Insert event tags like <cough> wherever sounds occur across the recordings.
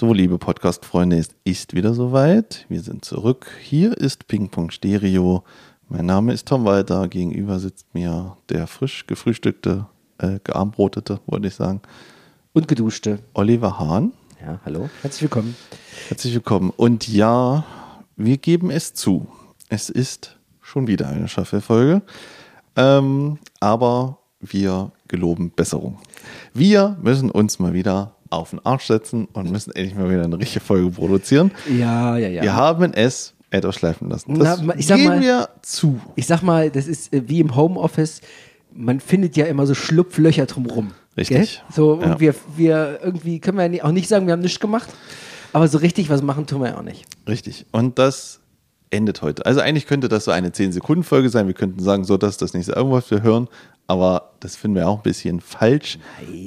So, liebe Podcast-Freunde, es ist wieder soweit. Wir sind zurück. Hier ist Ping-Pong Stereo. Mein Name ist Tom Walter. Gegenüber sitzt mir der frisch gefrühstückte, äh, gearmbrotete, wollte ich sagen, Und geduschte. Oliver Hahn. Ja, hallo. Herzlich willkommen. Herzlich willkommen. Und ja, wir geben es zu. Es ist schon wieder eine Shuffle-Folge. Ähm, aber wir geloben Besserung. Wir müssen uns mal wieder auf den Arsch setzen und müssen endlich mal wieder eine richtige Folge produzieren. Ja, ja, ja. Wir haben es etwas schleifen lassen. Na, Das ich sag geben mal- wir zu. Ich sag mal, das ist äh, wie im Homeoffice. Man findet ja immer so Schlupflöcher drumrum. Richtig. Gell? So, Ja. und wir, wir irgendwie können wir ja auch nicht sagen, wir haben nichts gemacht. Aber so richtig was machen tun wir ja auch nicht. Richtig. Und das endet heute. Also eigentlich könnte das so eine 10-Sekunden-Folge sein. Wir könnten sagen, so, das ist das nächste Album, was wir hören. Aber das finden wir auch ein bisschen falsch.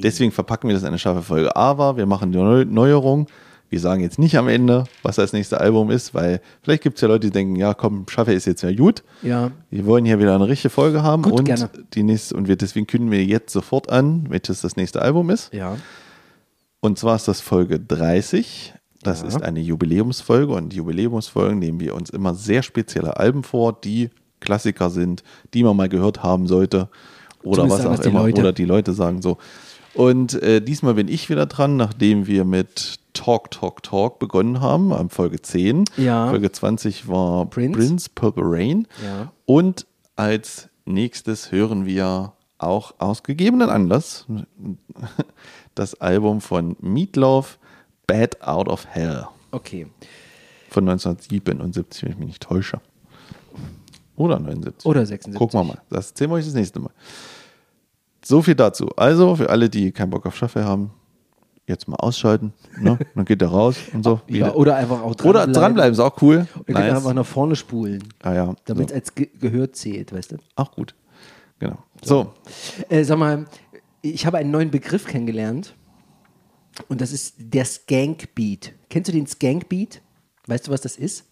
Deswegen verpacken wir das in eine scharfe Folge. Aber wir machen die Neu Neuerung. Wir sagen jetzt nicht am Ende, was das nächste Album ist, weil vielleicht gibt es ja Leute, die denken, ja komm, Schaffe ist jetzt ja gut. Ja. Wir wollen hier wieder eine richtige Folge haben Gut, und gerne. die nächste, und wir deswegen kündigen wir jetzt sofort an, welches das nächste Album ist. Ja. Und zwar ist das Folge 30. Das Ja. ist eine Jubiläumsfolge und Jubiläumsfolgen nehmen wir uns immer sehr spezielle Alben vor, die Klassiker sind, die man mal gehört haben sollte oder was auch immer. Leute. Oder die Leute sagen so. Und äh, diesmal bin ich wieder dran, nachdem wir mit Talk, Talk, Talk begonnen haben, am Folge 10. Ja. Folge 20 war Prince. Prince Purple Rain. Ja. Und als nächstes hören wir auch aus gegebenen Anlass <laughs> das Album von Meatloaf, Bad Out of Hell Okay. von 1977, wenn ich mich nicht täusche. Oder 79. Oder 76. Gucken wir mal. Das erzählen wir euch das nächste Mal. So viel dazu. Also, für alle, die keinen Bock auf Schaffe haben, jetzt mal ausschalten. Ne? <laughs> Dann geht der raus und so. Ja, oder einfach auch Oder dranbleiben ist auch cool. Wir können einfach nach vorne spulen, Ah ja. damit es So. als Ge Gehör zählt, weißt du? Auch gut. Genau. So. Äh, sag mal, ich habe einen neuen Begriff kennengelernt und das ist der Skank Beat. Kennst du den Skank Beat? Weißt du, was das ist?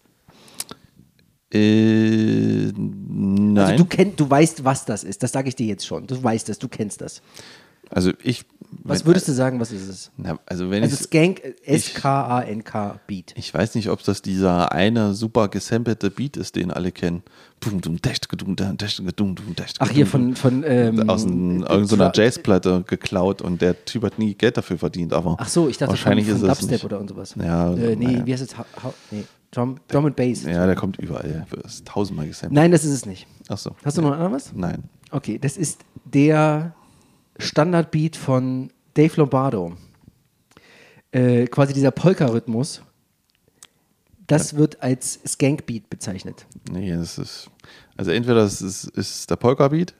Äh, nein. Also du kenn, du weißt, was das ist. Das sage ich dir jetzt schon. Du weißt das, du kennst das. Also ich. Was wenn- würdest du sagen, was ist es? Na, also wenn Also ich, Skank, äh, S-K-A-N-K Beat. ich weiß nicht, ob das dieser eine super gesampelte Beat ist, den alle kennen. Ach, hier von, von ähm, aus ein, irgendeiner Jazzplatte geklaut und der Typ hat nie Geld dafür verdient, aber Ach so, ich dachte wahrscheinlich von, von ist es Dubstep nicht. oder und sowas. Ja, äh, nee, naja. wie heißt es? Ha ha nee, Drum, Drum and Bass. Ja, der kommt überall. Das ist tausendmal gesampelt. Nein, das ist es nicht. Ach so. Hast du noch was? Nein. Okay, das ist der Standardbeat von Dave Lombardo. Äh, quasi dieser Polka-Rhythmus. Das wird als Skankbeat bezeichnet. Nee, das ist. Also entweder es ist, ist der Polka-Beat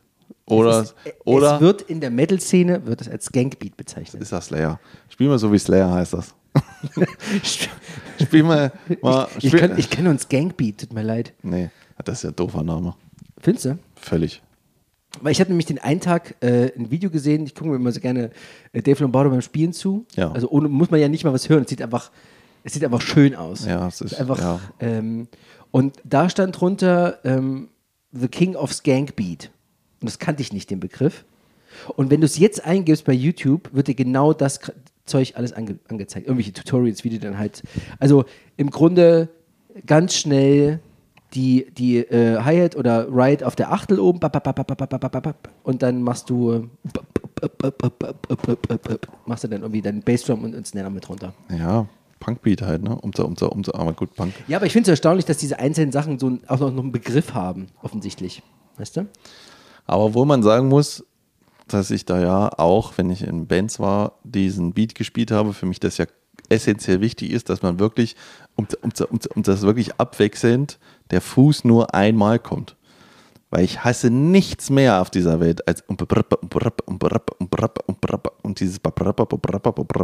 oder, es, ist, äh, oder es wird in der Metal-Szene wird es als Skankbeat bezeichnet. ist das Slayer. Spiel mal so wie Slayer heißt das. <laughs> Spiel mal. mal ich, spiel, ich kenne uns Skankbeat, tut mir leid. nee, das ist ja ein doofer Name. Findest du? Völlig. Weil ich habe nämlich den einen Tag äh, ein Video gesehen, ich gucke mir immer so gerne äh, Dave Lombardo beim Spielen zu. Ja. Also ohne, muss man ja nicht mal was hören. Es sieht einfach, es sieht einfach schön aus. Ja, es ist- einfach. ja. Ähm, und da stand drunter ähm, The King of Skank Beat. Und das kannte ich nicht, den Begriff. Und wenn du es jetzt eingibst bei YouTube, wird dir genau das Zeug alles ange angezeigt. Irgendwelche Tutorials, wie die dann halt. Also im Grunde ganz schnell die, die äh, Hi-Hat oder Ride auf der Achtel oben und dann machst du machst du dann irgendwie deinen Bassdrum und, und Snare mit runter. Ja, Punkbeat halt, ne? Umso, umso, umso, aber gut, Punk. Ja, aber ich finde es erstaunlich, dass diese einzelnen Sachen so auch noch, noch einen Begriff haben, offensichtlich. Weißt du? Aber wo man sagen muss, dass ich da ja auch, wenn ich in Bands war, diesen Beat gespielt habe, für mich das ja essentiell wichtig ist, dass man wirklich, um, um, um, um das wirklich abwechselnd, der Fuß nur einmal kommt. Weil ich hasse nichts mehr auf dieser Welt als und dieses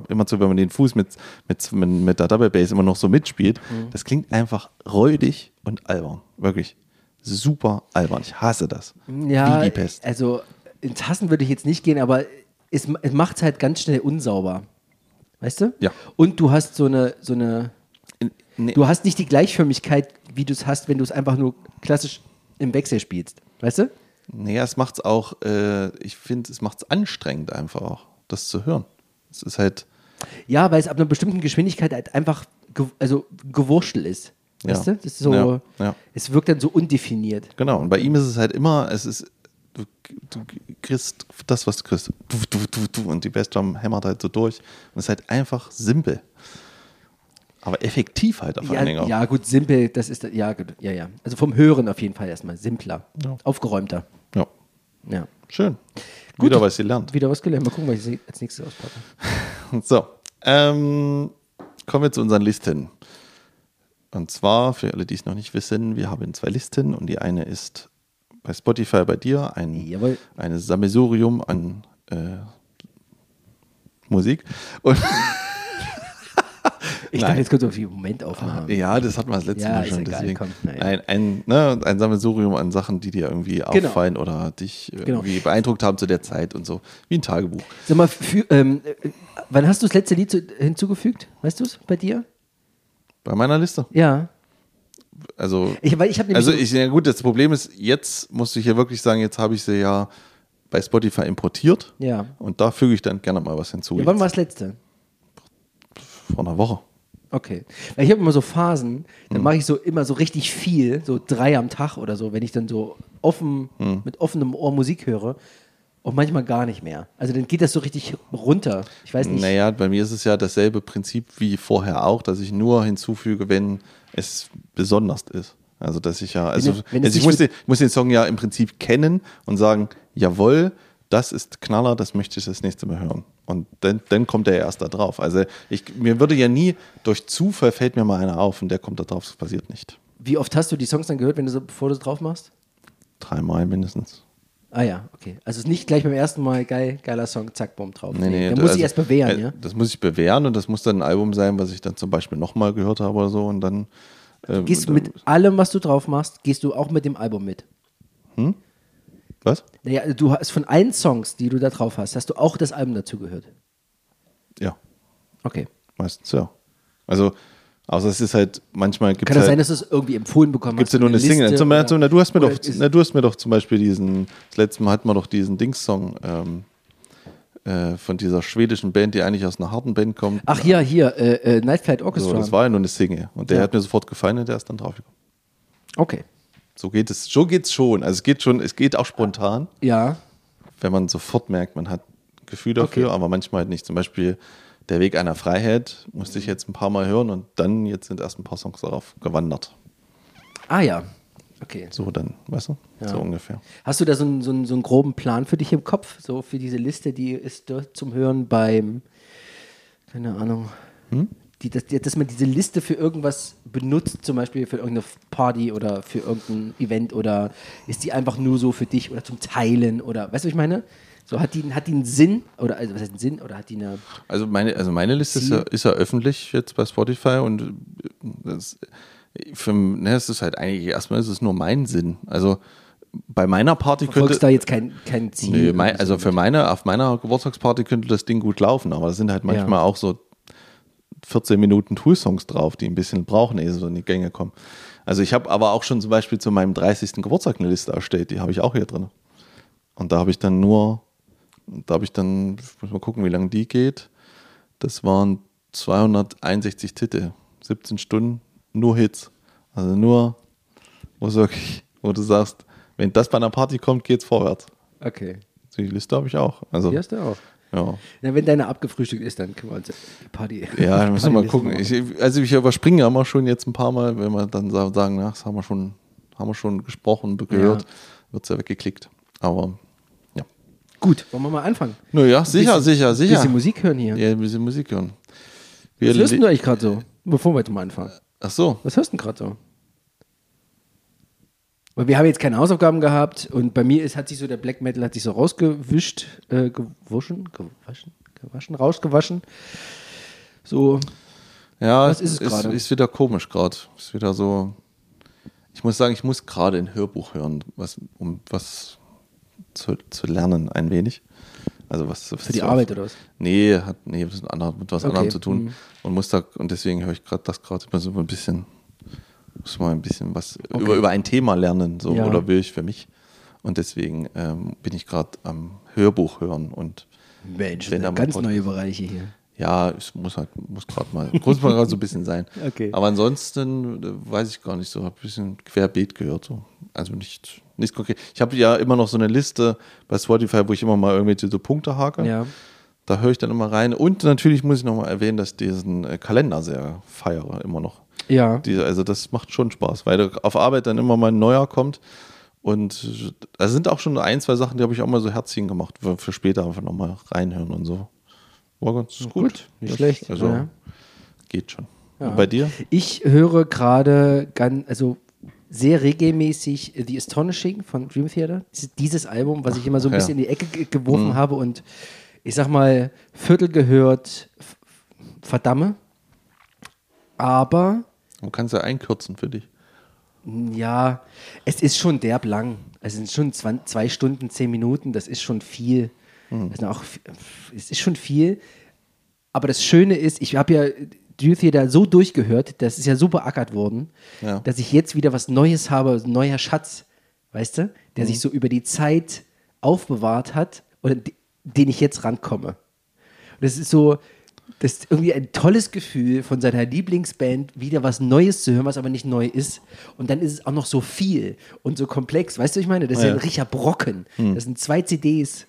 immer so, wenn man den Fuß mit, mit, mit der Double Bass immer noch so mitspielt, das klingt einfach räudig und albern. Wirklich. Super albern. Ich hasse das. Ja, also ins Hassen würde ich jetzt nicht gehen, aber es, es macht es halt ganz schnell unsauber. Weißt du? Ja. Und du hast so eine, so eine, Nee. du hast nicht die Gleichförmigkeit, wie du es hast, wenn du es einfach nur klassisch im Wechsel spielst. Weißt du? Naja, es macht's auch, äh, ich finde, es macht's anstrengend einfach auch, das zu hören. Es ist halt, Ja, weil es ab einer bestimmten Geschwindigkeit halt einfach ge also gewurschtel ist. Ja. Weißt du? Das ist so, Ja, ja. es wirkt dann so undefiniert. Genau, und bei ihm ist es halt immer, es ist, du, du kriegst das, was du kriegst. Du, du, du, du, und die Bassdrum hämmert halt so durch. Und es ist halt einfach simpel. Aber effektiv halt auf Ja, allen Dingen ja, gut, simpel, das ist, ja, gut, ja, ja. Also vom Hören auf jeden Fall erstmal simpler, Ja. aufgeräumter. Ja. Ja. Schön. Gut. Wieder was gelernt. Wieder was gelernt. Mal gucken, was ich als nächstes auspacke. <laughs> So, ähm, kommen wir zu unseren Listen. Und zwar, für alle, die es noch nicht wissen, wir haben zwei Listen und die eine ist bei Spotify bei dir ein Jawohl. eine Sammelsurium an äh, Musik. Und <laughs> Ich dachte jetzt kurz auf die Momentaufnahme. ja, das hatten wir das letzte Ja, Mal schon. egal, deswegen. komm, ein, ein, ne, ein Sammelsurium an Sachen, die dir irgendwie Genau. auffallen oder dich Genau. irgendwie beeindruckt haben zu der Zeit und so. Wie ein Tagebuch. Sag mal, für, ähm, äh, wann hast du das letzte Lied zu, hinzugefügt? Weißt du es bei dir? Bei meiner Liste. Ja. Also, Ich, weil ich habe also so, ich, ja gut, das Problem ist, jetzt musst du hier wirklich sagen, jetzt habe ich sie ja bei Spotify importiert. Ja. Und da füge ich dann gerne mal was hinzu. ja, wann war das letzte? Vor einer Woche. Okay. Weil ich habe immer so Phasen, Hm. dann mache ich so immer so richtig viel, so drei am Tag oder so, wenn ich dann so offen, Hm. mit offenem Ohr Musik höre. Und manchmal gar nicht mehr. Also dann geht das so richtig runter. Ich weiß nicht. Naja, bei mir ist es ja dasselbe Prinzip wie vorher auch, dass ich nur hinzufüge, wenn es besonders ist. Also, dass ich ja, also, Wenn wenn es also ich, muss den, muss den Song ja im Prinzip kennen und sagen, jawohl, das ist Knaller, das möchte ich das nächste Mal hören. Und dann, dann kommt er erst da drauf. Also, ich, mir würde ja nie, durch Zufall fällt mir mal einer auf und der kommt da drauf, das passiert nicht. Wie oft hast du die Songs dann gehört, wenn du so, bevor du es drauf machst? Dreimal mindestens. Ah ja, okay. Also es ist nicht gleich beim ersten Mal geil, geiler Song, zack, bumm, drauf. Nee, nee, Dann muss also, ich erst bewähren, äh, ja? Das muss ich bewähren und das muss dann ein Album sein, was ich dann zum Beispiel nochmal gehört habe oder so und dann. äh, Gehst du mit allem, was du drauf machst, gehst du auch mit dem Album mit? Was? Naja, du hast von allen Songs, die du da drauf hast, hast du auch das Album dazu gehört. Ja, Okay. meistens ja. Also, außer es ist halt, manchmal gibt Kann es das sein, halt, dass du es irgendwie empfohlen bekommen gibt's hast? ja nur eine Single. Liste Zum, oder- zum, na, du, hast mir doch, na, du hast mir doch zum Beispiel diesen, das letzte Mal hatten wir doch diesen Dings-Song ähm, äh, von dieser schwedischen Band, die eigentlich aus einer harten Band kommt. Ach ja, hier, äh, äh, Night Flight so, Orchestra. das war ja nur eine Single. Und der Ja. hat mir sofort gefallen und der ist dann draufgekommen. okay. So geht es, so geht's schon. Also es geht schon, es geht auch spontan. Ja. wenn man sofort merkt, man hat ein Gefühl dafür, Okay. aber manchmal halt nicht. Zum Beispiel Der Weg einer Freiheit musste ich jetzt ein paar Mal hören und dann jetzt sind erst ein paar Songs darauf gewandert. Ah ja. Okay. So dann, weißt du? Ja. So ungefähr. Hast du da so einen, so, einen, so einen groben Plan für dich im Kopf? So für diese Liste, die ist dort zum Hören beim, keine Ahnung, Hm? die, dass, dass man diese Liste für irgendwas benutzt, zum Beispiel für irgendeine Party oder für irgendein Event oder ist die einfach nur so für dich oder zum Teilen oder, weißt du, was ich meine? So hat die, hat die einen Sinn oder, also was heißt einen Sinn oder hat die eine, Also meine, also meine Liste ist ja, ist ja öffentlich jetzt bei Spotify und das, für, ne, es ist halt eigentlich erstmal ist es nur mein Sinn. Also bei meiner Party verfolgst könnte da jetzt kein, kein Ziel? Nee, mein, so? also für meine, auf meiner Geburtstagsparty könnte das Ding gut laufen, aber da sind halt manchmal Ja. auch so 14 Minuten Tool-Songs drauf, die ein bisschen brauchen, ehe sie so in die Gänge kommen. Also ich habe aber auch schon zum Beispiel zu meinem 30. Geburtstag eine Liste erstellt, die habe ich auch hier drin. Und da habe ich dann nur, da habe ich dann, ich muss mal gucken, wie lange die geht. Das waren 261 Titel, 17 Stunden, nur Hits. Also nur, wo, du wirklich, wo du sagst, wenn das bei einer Party kommt, geht's vorwärts. Okay. Die Liste habe ich auch. Also, Die hast du auch. ja. Ja, wenn deine abgefrühstückt ist, dann können wir uns die Party. Ja, dann müssen wir mal gucken. Ich, also ich überspringe ja immer schon jetzt ein paar Mal, wenn wir dann sa- sagen, na, das haben wir schon, haben wir schon gesprochen, gehört, Ja. wird es ja weggeklickt. Aber. Gut, wollen wir mal anfangen? Naja, sicher, Bisschen- sicher, sicher. Bisschen Musik hören hier. Ja, ein bisschen Musik hören. Wir Was hörst du eigentlich gerade so? Bevor wir jetzt mal anfangen. Ach so. Was hörst du denn gerade so? Weil wir haben jetzt keine Hausaufgaben gehabt und bei mir ist, hat sich so der Black Metal hat sich so rausgewischt, äh, gewuschen, gewaschen, gewaschen, rausgewaschen. So, Ja, Was ist es ist, gerade? ist wieder komisch gerade. Ist wieder so. Ich muss sagen, ich muss gerade ein Hörbuch hören, was, um was zu, zu lernen, ein wenig. Also was, was für die Arbeit oder was? Nee, hat nee, das mit, mit was Okay, anderem zu tun. mhm. Und muss da, und deswegen höre ich gerade das gerade immer so ein bisschen, muss mal ein bisschen was Okay. über, über ein Thema lernen, so Ja. oder will ich für mich. Und deswegen ähm, bin ich gerade am Hörbuch hören und Mensch, Wenn da ganz Podcast- neue Bereiche hier. Ja, es muss halt, muss gerade mal, muss mal gerade so ein bisschen sein. <laughs> Okay. Aber ansonsten äh, weiß ich gar nicht so, habe ein bisschen querbeet gehört. So. Also nicht, nicht konkret. Ich habe ja immer noch so eine Liste bei Spotify, wo ich immer mal irgendwelche so Punkte hake. Ja. Da höre ich dann immer rein. Und natürlich muss ich nochmal erwähnen, dass ich diesen äh, Kalender sehr feiere, immer noch. Ja. Die, also das macht schon Spaß, weil auf Arbeit dann immer mal ein neuer kommt. Und da sind auch schon ein, zwei Sachen, die habe ich auch mal so herziehen gemacht, für, für später einfach nochmal reinhören und so. War ganz gut. gut, nicht Das- schlecht, Also ja. geht schon. Ja. Und bei dir? Ich höre gerade ganz, also sehr regelmäßig The Astonishing von Dream Theater. Dieses- Album, was ich immer so ein ja. bisschen in die Ecke ge- geworfen habe und ich sag mal, Viertel gehört, verdamme. Aber Du kannst ja einkürzen für dich. ja, es ist schon derb lang. Es sind schon 20, zwei Stunden, zehn Minuten, das ist schon viel. Das sind auch, es ist schon viel. Aber das Schöne ist, ich habe ja Dream Theater so durchgehört, das ist ja so beackert worden, Ja. dass ich jetzt wieder was Neues habe, ein neuer Schatz, weißt du, der sich so über die Zeit aufbewahrt hat oder de- den ich jetzt rankomme. Und das ist so, das ist irgendwie ein tolles Gefühl, von seiner Lieblingsband wieder was Neues zu hören, was aber nicht neu ist. Und dann ist es auch noch so viel und so komplex. Weißt du, was ich meine? Das ist ja ein richtiger Brocken. Das sind zwei CDs,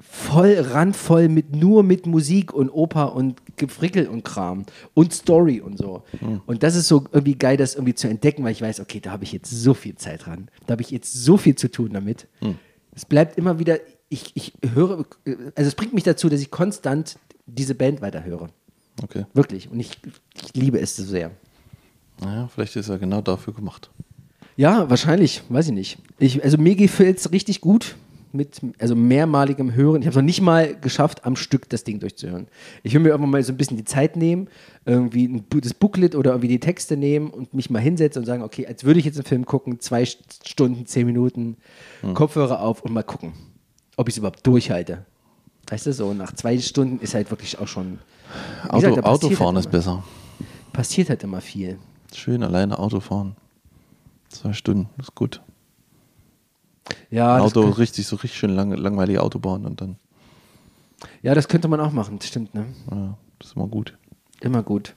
voll randvoll mit nur mit Musik und Oper und Gefrickel und Kram und Story und so. Und das ist so irgendwie geil, das irgendwie zu entdecken, weil ich weiß, okay, da habe ich jetzt so viel Zeit dran. Da habe ich jetzt so viel zu tun damit. Es bleibt immer wieder, ich, ich höre, also es bringt mich dazu, dass ich konstant diese Band weiterhöre. Okay. Wirklich. Und ich, ich liebe es so sehr. Naja, vielleicht ist er genau dafür gemacht. Ja, wahrscheinlich, weiß ich nicht. Ich, also mir gefällt es richtig gut mit also mehrmaligem Hören. Ich habe es noch nicht mal geschafft, am Stück das Ding durchzuhören. Ich will mir irgendwann mal so ein bisschen die Zeit nehmen, irgendwie ein, das Booklet oder irgendwie die Texte nehmen und mich mal hinsetzen und sagen, okay, als würde ich jetzt einen Film gucken, zwei St- Stunden, zehn Minuten, Kopfhörer auf und mal gucken, ob ich es überhaupt durchhalte. Weißt du, so nach zwei Stunden ist halt wirklich auch schon. Auto, gesagt, Autofahren halt ist besser. Passiert halt immer viel. Schön alleine Autofahren. Zwei Stunden, ist gut. Ja, das Auto richtig, so richtig schön lang, langweilige Autobahn und dann, ja, das könnte man auch machen, das stimmt, ne? ja, das ist immer gut. Immer gut.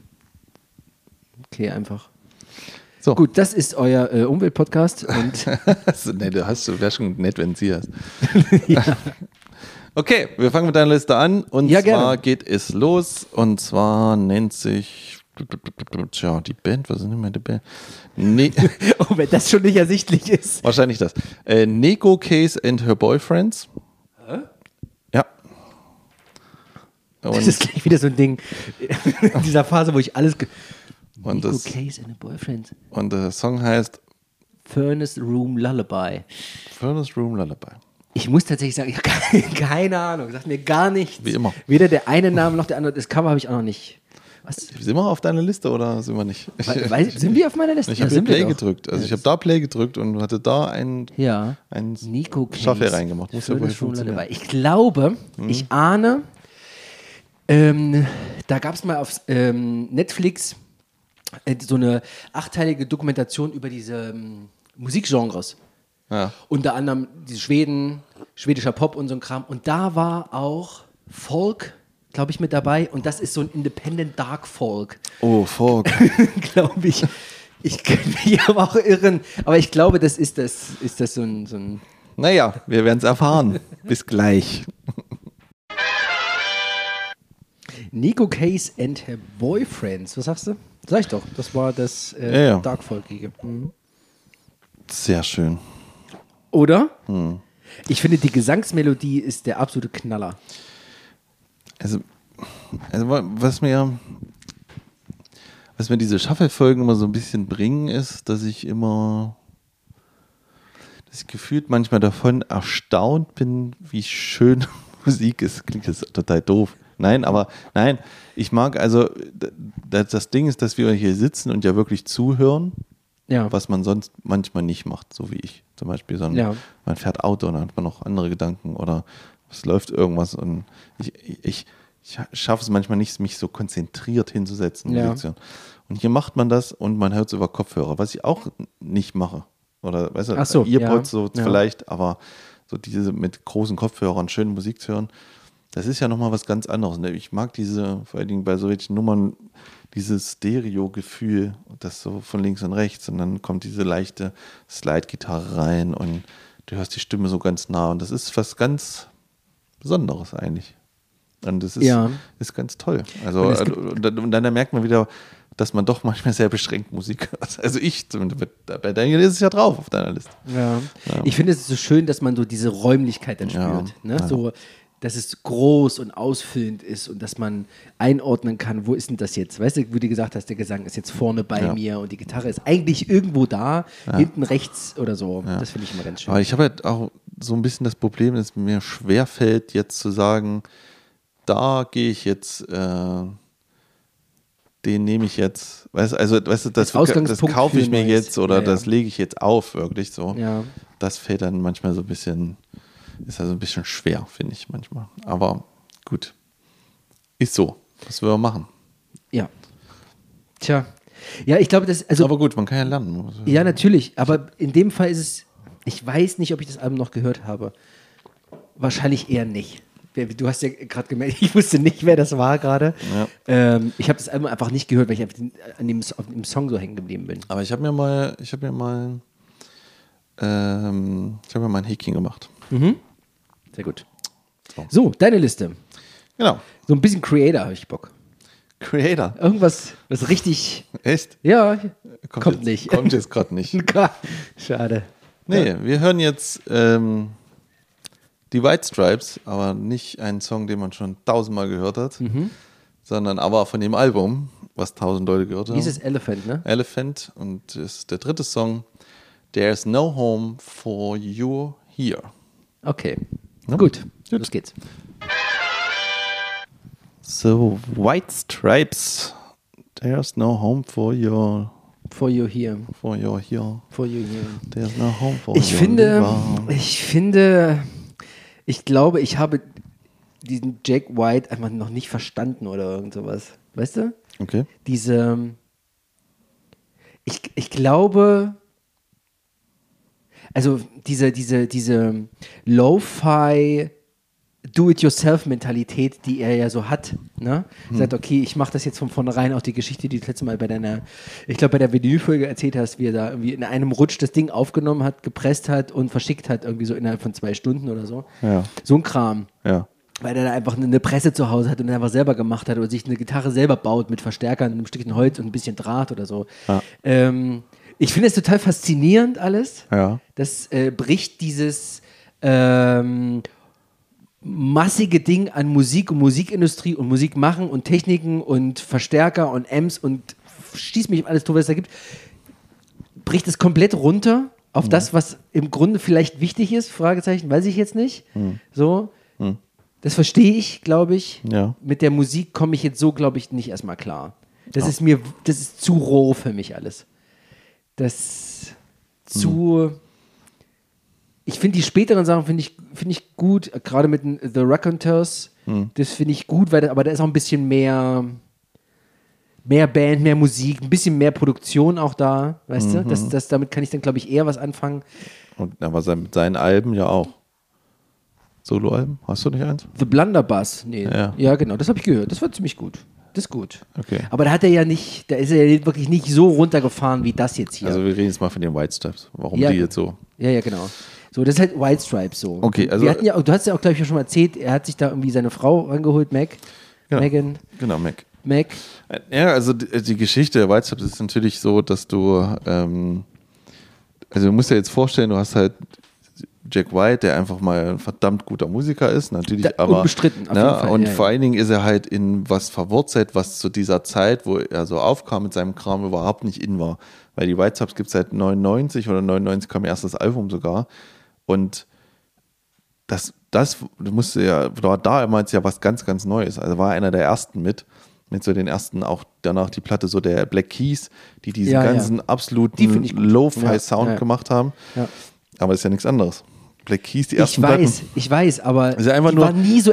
Okay, einfach. So. Gut, das ist euer äh, Umweltpodcast und <laughs> nee, du hast, wäre schon nett, wenn sie hast. Okay, wir fangen mit deiner Liste an. Und Ja, zwar gerne. geht es los. Und zwar nennt sich. Tja, die Band, was ist denn meine Band? Ne <laughs> oh, wenn das schon nicht ersichtlich ist. wahrscheinlich das. Äh, Neko Case and Her Boyfriends. Ja. Das Und, ist gleich wieder so ein Ding in dieser Phase, wo ich alles. Und Nico das- Case and a Boyfriend. und der Song heißt Furnace Room Lullaby. Furnace Room Lullaby. Ich muss tatsächlich sagen, ich habe keine, <laughs> keine Ahnung. Sagt mir gar nichts. Wie immer. Weder der eine Name noch der andere. Das Cover habe ich auch noch nicht. Was? Sind wir auf deiner Liste oder sind wir nicht? We- weiß- sind wir auf meiner Liste? Ich habe Play gedrückt. Also ich habe da Play gedrückt und hatte da ein, Ja. Nico. Shuffle reingemacht. Muss ja wohl. Ich glaube, ich ahne, ähm, da gab es mal auf ähm, Netflix äh, so eine achteilige Dokumentation über diese ähm, Musikgenres. Ja. Unter anderem die Schweden, schwedischer Pop und so ein Kram. Und da war auch Folk, glaube ich, mit dabei. Und das ist so ein Independent Dark Folk, Oh, Folk. <laughs> glaube ich. Ich könnte mich aber auch irren. Aber ich glaube, das ist das, ist das so ein, so ein naja, wir werden es erfahren. Bis gleich. Nico Case and her Boyfriends. Was sagst du? Sag ich doch. Das war das äh, Ja, ja. Dark Folkige. Mhm. Sehr schön. Oder? Hm. Ich finde, die Gesangsmelodie ist der absolute Knaller. Also, also wa- was mir, was mir diese Shuffle-Folgen immer so ein bisschen bringen, ist, dass ich immer, dass ich gefühlt manchmal davon erstaunt bin, wie schön <laughs> Musik ist. Klingt jetzt total doof. Nein, aber nein, ich mag also, d- d- das Ding ist, dass wir hier sitzen und ja wirklich zuhören, Ja. was man sonst manchmal nicht macht, so wie ich zum Beispiel, sondern Ja. man fährt Auto und dann hat man noch andere Gedanken oder es läuft irgendwas und ich, ich, ich schaffe es manchmal nicht, mich so konzentriert hinzusetzen. Ja. Musik zu hören. Und hier macht man das und man hört es über Kopfhörer, was ich auch nicht mache. Oder weißt du, so, Earpods ja. so Ja. vielleicht, aber so diese mit großen Kopfhörern schön Musik zu hören. Das ist ja nochmal was ganz anderes. Ne? Ich mag diese, vor allen Dingen bei solchen Nummern, dieses Stereo-Gefühl, das so von links und rechts und dann kommt diese leichte Slide-Gitarre rein und du hörst die Stimme so ganz nah und das ist was ganz Besonderes eigentlich. Und das ist, Ja. ist ganz toll. Also, Und gibt- und dann, merkt man wieder, dass man doch manchmal sehr beschränkt Musik hört. Also ich, zumindest, bei deiner ist es ja drauf auf deiner Liste. Ja. Ich finde es so schön, dass man so diese Räumlichkeit dann Ja. spürt. Ne? So, dass es groß und ausfüllend ist und dass man einordnen kann, wo ist denn das jetzt? Weißt du, wie du gesagt hast, der Gesang ist jetzt vorne bei Ja. mir und die Gitarre ist eigentlich irgendwo da, hinten rechts oder so. Das finde ich immer ganz schön. Aber ich habe halt auch so ein bisschen das Problem, dass mir schwerfällt, jetzt zu sagen, da gehe ich jetzt, äh, den nehme ich jetzt, weißt, also weißt du, das, das kaufe ich mir jetzt oder Ja, ja. das lege ich jetzt auf, wirklich so. Ja. Das fällt dann manchmal so ein bisschen, ist also ein bisschen schwer, finde ich manchmal. Aber gut, ist so. Was wir machen. Ja. Tja. Ja, ich glaube, das, also Aber gut, man kann ja lernen. Ja, natürlich. Aber in dem Fall ist es, ich weiß nicht, ob ich das Album noch gehört habe. Wahrscheinlich eher nicht. Du hast ja gerade gemerkt, <laughs> ich wusste nicht, wer das war gerade. Ja. Ähm, ich habe das Album einfach nicht gehört, weil ich an dem, auf dem Song so hängen geblieben bin. Aber ich habe mir mal, ich habe mir mal, ähm, ich habe mir mal ein Häkchen gemacht. Sehr gut. So. So, deine Liste. Genau. So ein bisschen Creator habe ich Bock. Creator. Irgendwas, was richtig. Echt? Ja, kommt, jetzt, nicht. Kommt jetzt gerade nicht. <laughs> Schade. Nee, wir hören jetzt ähm, die White Stripes, aber nicht einen Song, den man schon tausendmal gehört hat, Mhm. sondern aber von dem Album, was tausend Leute gehört haben. Dieses Elephant, ne? Elephant und das ist der dritte Song. There's no home for you here. Okay. Ja. Gut. Gut. Los geht's. So, White Stripes. There's no home for your For you here. for your here. For you here. There's no home for Ich your finde, ich finde, ich glaube, ich habe diesen Jack White einfach noch nicht verstanden oder irgend sowas. Weißt du? Okay. Diese, ich, ich glaube, also diese, diese, diese Lo-Fi Do-it-yourself-Mentalität, die er ja so hat. Ne? Sagt, okay, ich mache das jetzt von vornherein, auch die Geschichte, die du das letzte Mal bei deiner, ich glaube, bei der Vinylfolge erzählt hast, wie er da irgendwie in einem Rutsch das Ding aufgenommen hat, gepresst hat und verschickt hat, irgendwie so innerhalb von zwei Stunden oder so. Ja. So ein Kram Ja. weil er da einfach eine Presse zu Hause hat und einfach selber gemacht hat oder sich eine Gitarre selber baut mit Verstärkern, einem Stückchen Holz und ein bisschen Draht oder so. Ja. Ähm, ich finde es total faszinierend alles. Ja. Das äh, bricht dieses ähm, massige Ding an Musik und Musikindustrie und Musik machen und Techniken und Verstärker und Amps und schieß mich alles tot, was es da gibt, bricht es komplett runter auf das, was im Grunde vielleicht wichtig ist, Fragezeichen, weiß ich jetzt nicht. So. Das verstehe ich, glaube ich. Ja. Mit der Musik komme ich jetzt so, glaube ich, nicht erstmal klar. Das ist mir, das ist zu roh für mich alles. Das zu. Ich finde die späteren Sachen finde ich, finde ich gut, gerade mit den The Raconteurs. Das finde ich gut, weil aber da ist auch ein bisschen mehr, mehr Band, mehr Musik, ein bisschen mehr Produktion auch da, weißt du? Das, das, damit kann ich dann, glaube ich, eher was anfangen. Und aber sein, mit seinen Alben ja auch. Soloalben? Hast du nicht eins? The Blunderbuss, nee. Ja. Ja, genau, das habe ich gehört. Das war ziemlich gut. Das ist gut. Okay. Aber da hat er ja nicht, da ist er ja wirklich nicht so runtergefahren wie das jetzt hier. Also wir reden jetzt mal von den White Stripes. Warum Ja. die jetzt so? ja, ja, genau. So, das ist halt White Stripes so. Okay, also- Wir hatten ja, du hast ja auch, glaube ich, schon mal erzählt, er hat sich da irgendwie seine Frau rangeholt, Mac. Genau. Megan, Genau, Mac. Mac. Ja, also die, die Geschichte der White Stripes ist natürlich so, dass du, ähm, also du musst dir jetzt vorstellen, du hast halt Jack White, der einfach mal ein verdammt guter Musiker ist, natürlich, Da- aber unbestritten, auf ne, jeden Fall, und ja, ja. vor allen Dingen ist er halt in was verwurzelt, was zu dieser Zeit, wo er so aufkam mit seinem Kram, überhaupt nicht in war, weil die White Stripes gibt es seit 99 oder 99 kam erst das Album sogar und das, das musste ja, war damals ja was ganz, ganz Neues. Also war einer der ersten mit, mit so den ersten, auch danach die Platte so der Black Keys, die diesen Ja, ja. ganzen Die absoluten ich gut. Lo-Fi-Sound Ja, ja. gemacht haben. Ja. Aber ist ja nichts anderes. Black Keys, die Ich ersten weiß, Platten, ich weiß, aber ja einfach die nur- war nie so,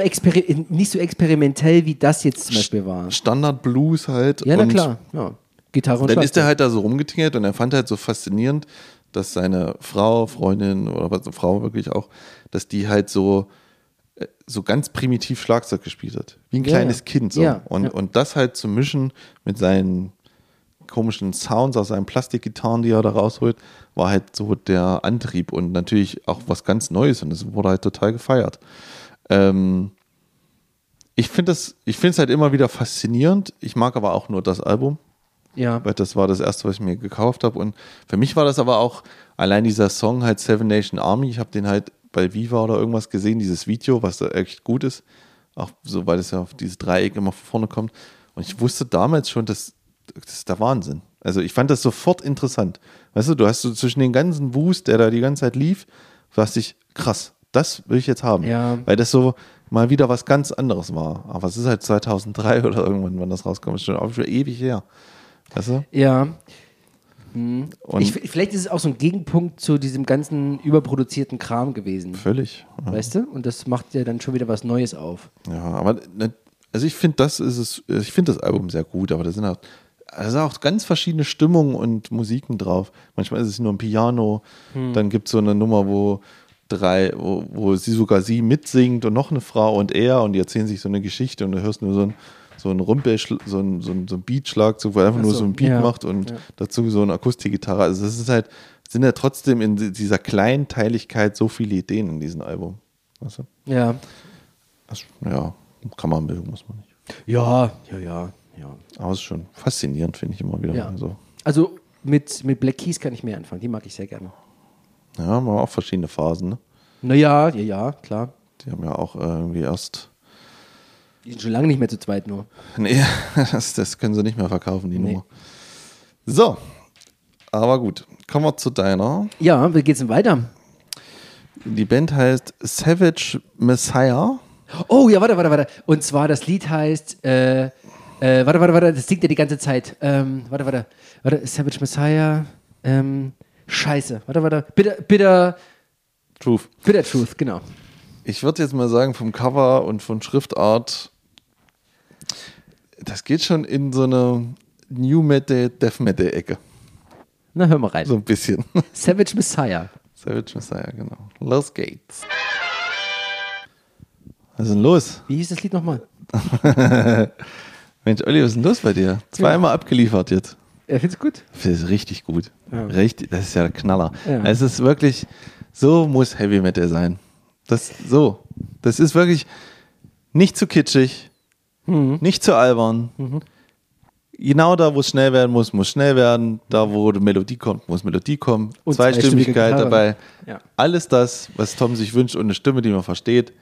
nicht so experimentell, wie das jetzt zum Beispiel war. Standard Blues halt. Ja, na und klar. Ja. Gitarre und Dann ist er Schlagzeug. halt da so rumgetingelt und er fand halt so faszinierend, dass seine Frau, Freundin oder was, Frau wirklich auch, dass die halt so äh, so ganz primitiv Schlagzeug gespielt hat. Wie ein Ja, kleines ja. Kind. So. Ja, und, und das halt zu mischen mit seinen komischen Sounds aus seinen Plastikgitarren, die er da rausholt, war halt so der Antrieb und natürlich auch was ganz Neues und das wurde halt total gefeiert. Ähm, ich finde es halt immer wieder faszinierend. Ich mag aber auch nur das Album, Ja. weil das war das erste, was ich mir gekauft habe. Und für mich war das aber auch allein dieser Song halt Seven Nation Army. Ich habe den halt bei Viva oder irgendwas gesehen, dieses Video, was da echt gut ist. Auch so, weil es ja auf dieses Dreieck immer vorne kommt. Und ich wusste damals schon, dass das ist der Wahnsinn. Also ich fand das sofort interessant. Weißt du, du hast so zwischen den ganzen Wust, der da die ganze Zeit lief, dachte ich, krass, das will ich jetzt haben. Ja. Weil das so mal wieder was ganz anderes war. Aber es ist halt 2003 <laughs> oder irgendwann, wann das rauskommt, ist schon auch schon ewig her. Weißt du? Ja. Hm. Und Ich, vielleicht ist es auch so ein Gegenpunkt zu diesem ganzen überproduzierten Kram gewesen. völlig. Ja. Weißt du? Und das macht ja dann schon wieder was Neues auf. Ja, aber ne, also ich finde das ist es, ich finde das Album sehr gut, aber da sind auch, da sind auch ganz verschiedene Stimmungen und Musiken drauf. Manchmal ist es nur ein Piano, dann gibt es so eine Nummer, wo drei, wo, wo sie sogar sie mitsingt und noch eine Frau und er und die erzählen sich so eine Geschichte und du hörst nur so ein so ein Rumpel, so ein, so ein, so ein Beatschlagzeug, wo er einfach Ach nur so, so ein Beat ja, macht und ja. dazu so eine Akustikgitarre. Also das ist halt, sind ja trotzdem in dieser Kleinteiligkeit so viele Ideen in diesem Album. Weißt du? Ja. Das, ja, kann man mögen, muss man nicht. Ja, ja, ja, ja. Aber es ist schon faszinierend, finde ich immer wieder. ja. mal so. Also mit, mit Black Keys kann ich mehr anfangen. Die mag ich sehr gerne. Ja, haben wir auch verschiedene Phasen. Ne? Naja, ja, ja, klar. Die haben ja auch irgendwie erst. Die sind schon lange nicht mehr zu zweit nur. Nee, <laughs> das, das können sie nicht mehr verkaufen, die Nee. Nummer. So, aber gut. Kommen wir zu deiner. Ja, wie geht's denn weiter? Die Band heißt Savage Messiah. Oh ja, warte, warte, warte. Und zwar das Lied heißt, äh, äh, warte, warte, warte, das singt ja die ganze Zeit. Ähm, warte, warte, warte, Savage Messiah. Ähm, scheiße, warte, warte. Bitter, bitter, Truth. bitter Truth, genau. Ich würde jetzt mal sagen, vom Cover und von Schriftart, das geht schon in so eine New Metal, Death Metal Ecke. Na, hör mal rein. So ein bisschen. <laughs> Savage Messiah. Savage Messiah, genau. Los geht's. Was ist denn los? Wie hieß das Lied nochmal? <laughs> Mensch, Olli, was ist denn los bei dir? Zweimal abgeliefert jetzt. Er find's gut. Ist richtig gut. Ja. Richtig, das ist ja der Knaller. Ja. Es ist wirklich, so muss Heavy Metal sein. Das, so. Das ist wirklich nicht zu kitschig, Mhm. nicht zu albern. Genau da, wo es schnell werden muss, muss schnell werden. Da, wo die Melodie kommt, muss Melodie kommen. Und Zweistimmigkeit dabei. Ja. Alles das, was Tom sich wünscht und eine Stimme, die man versteht,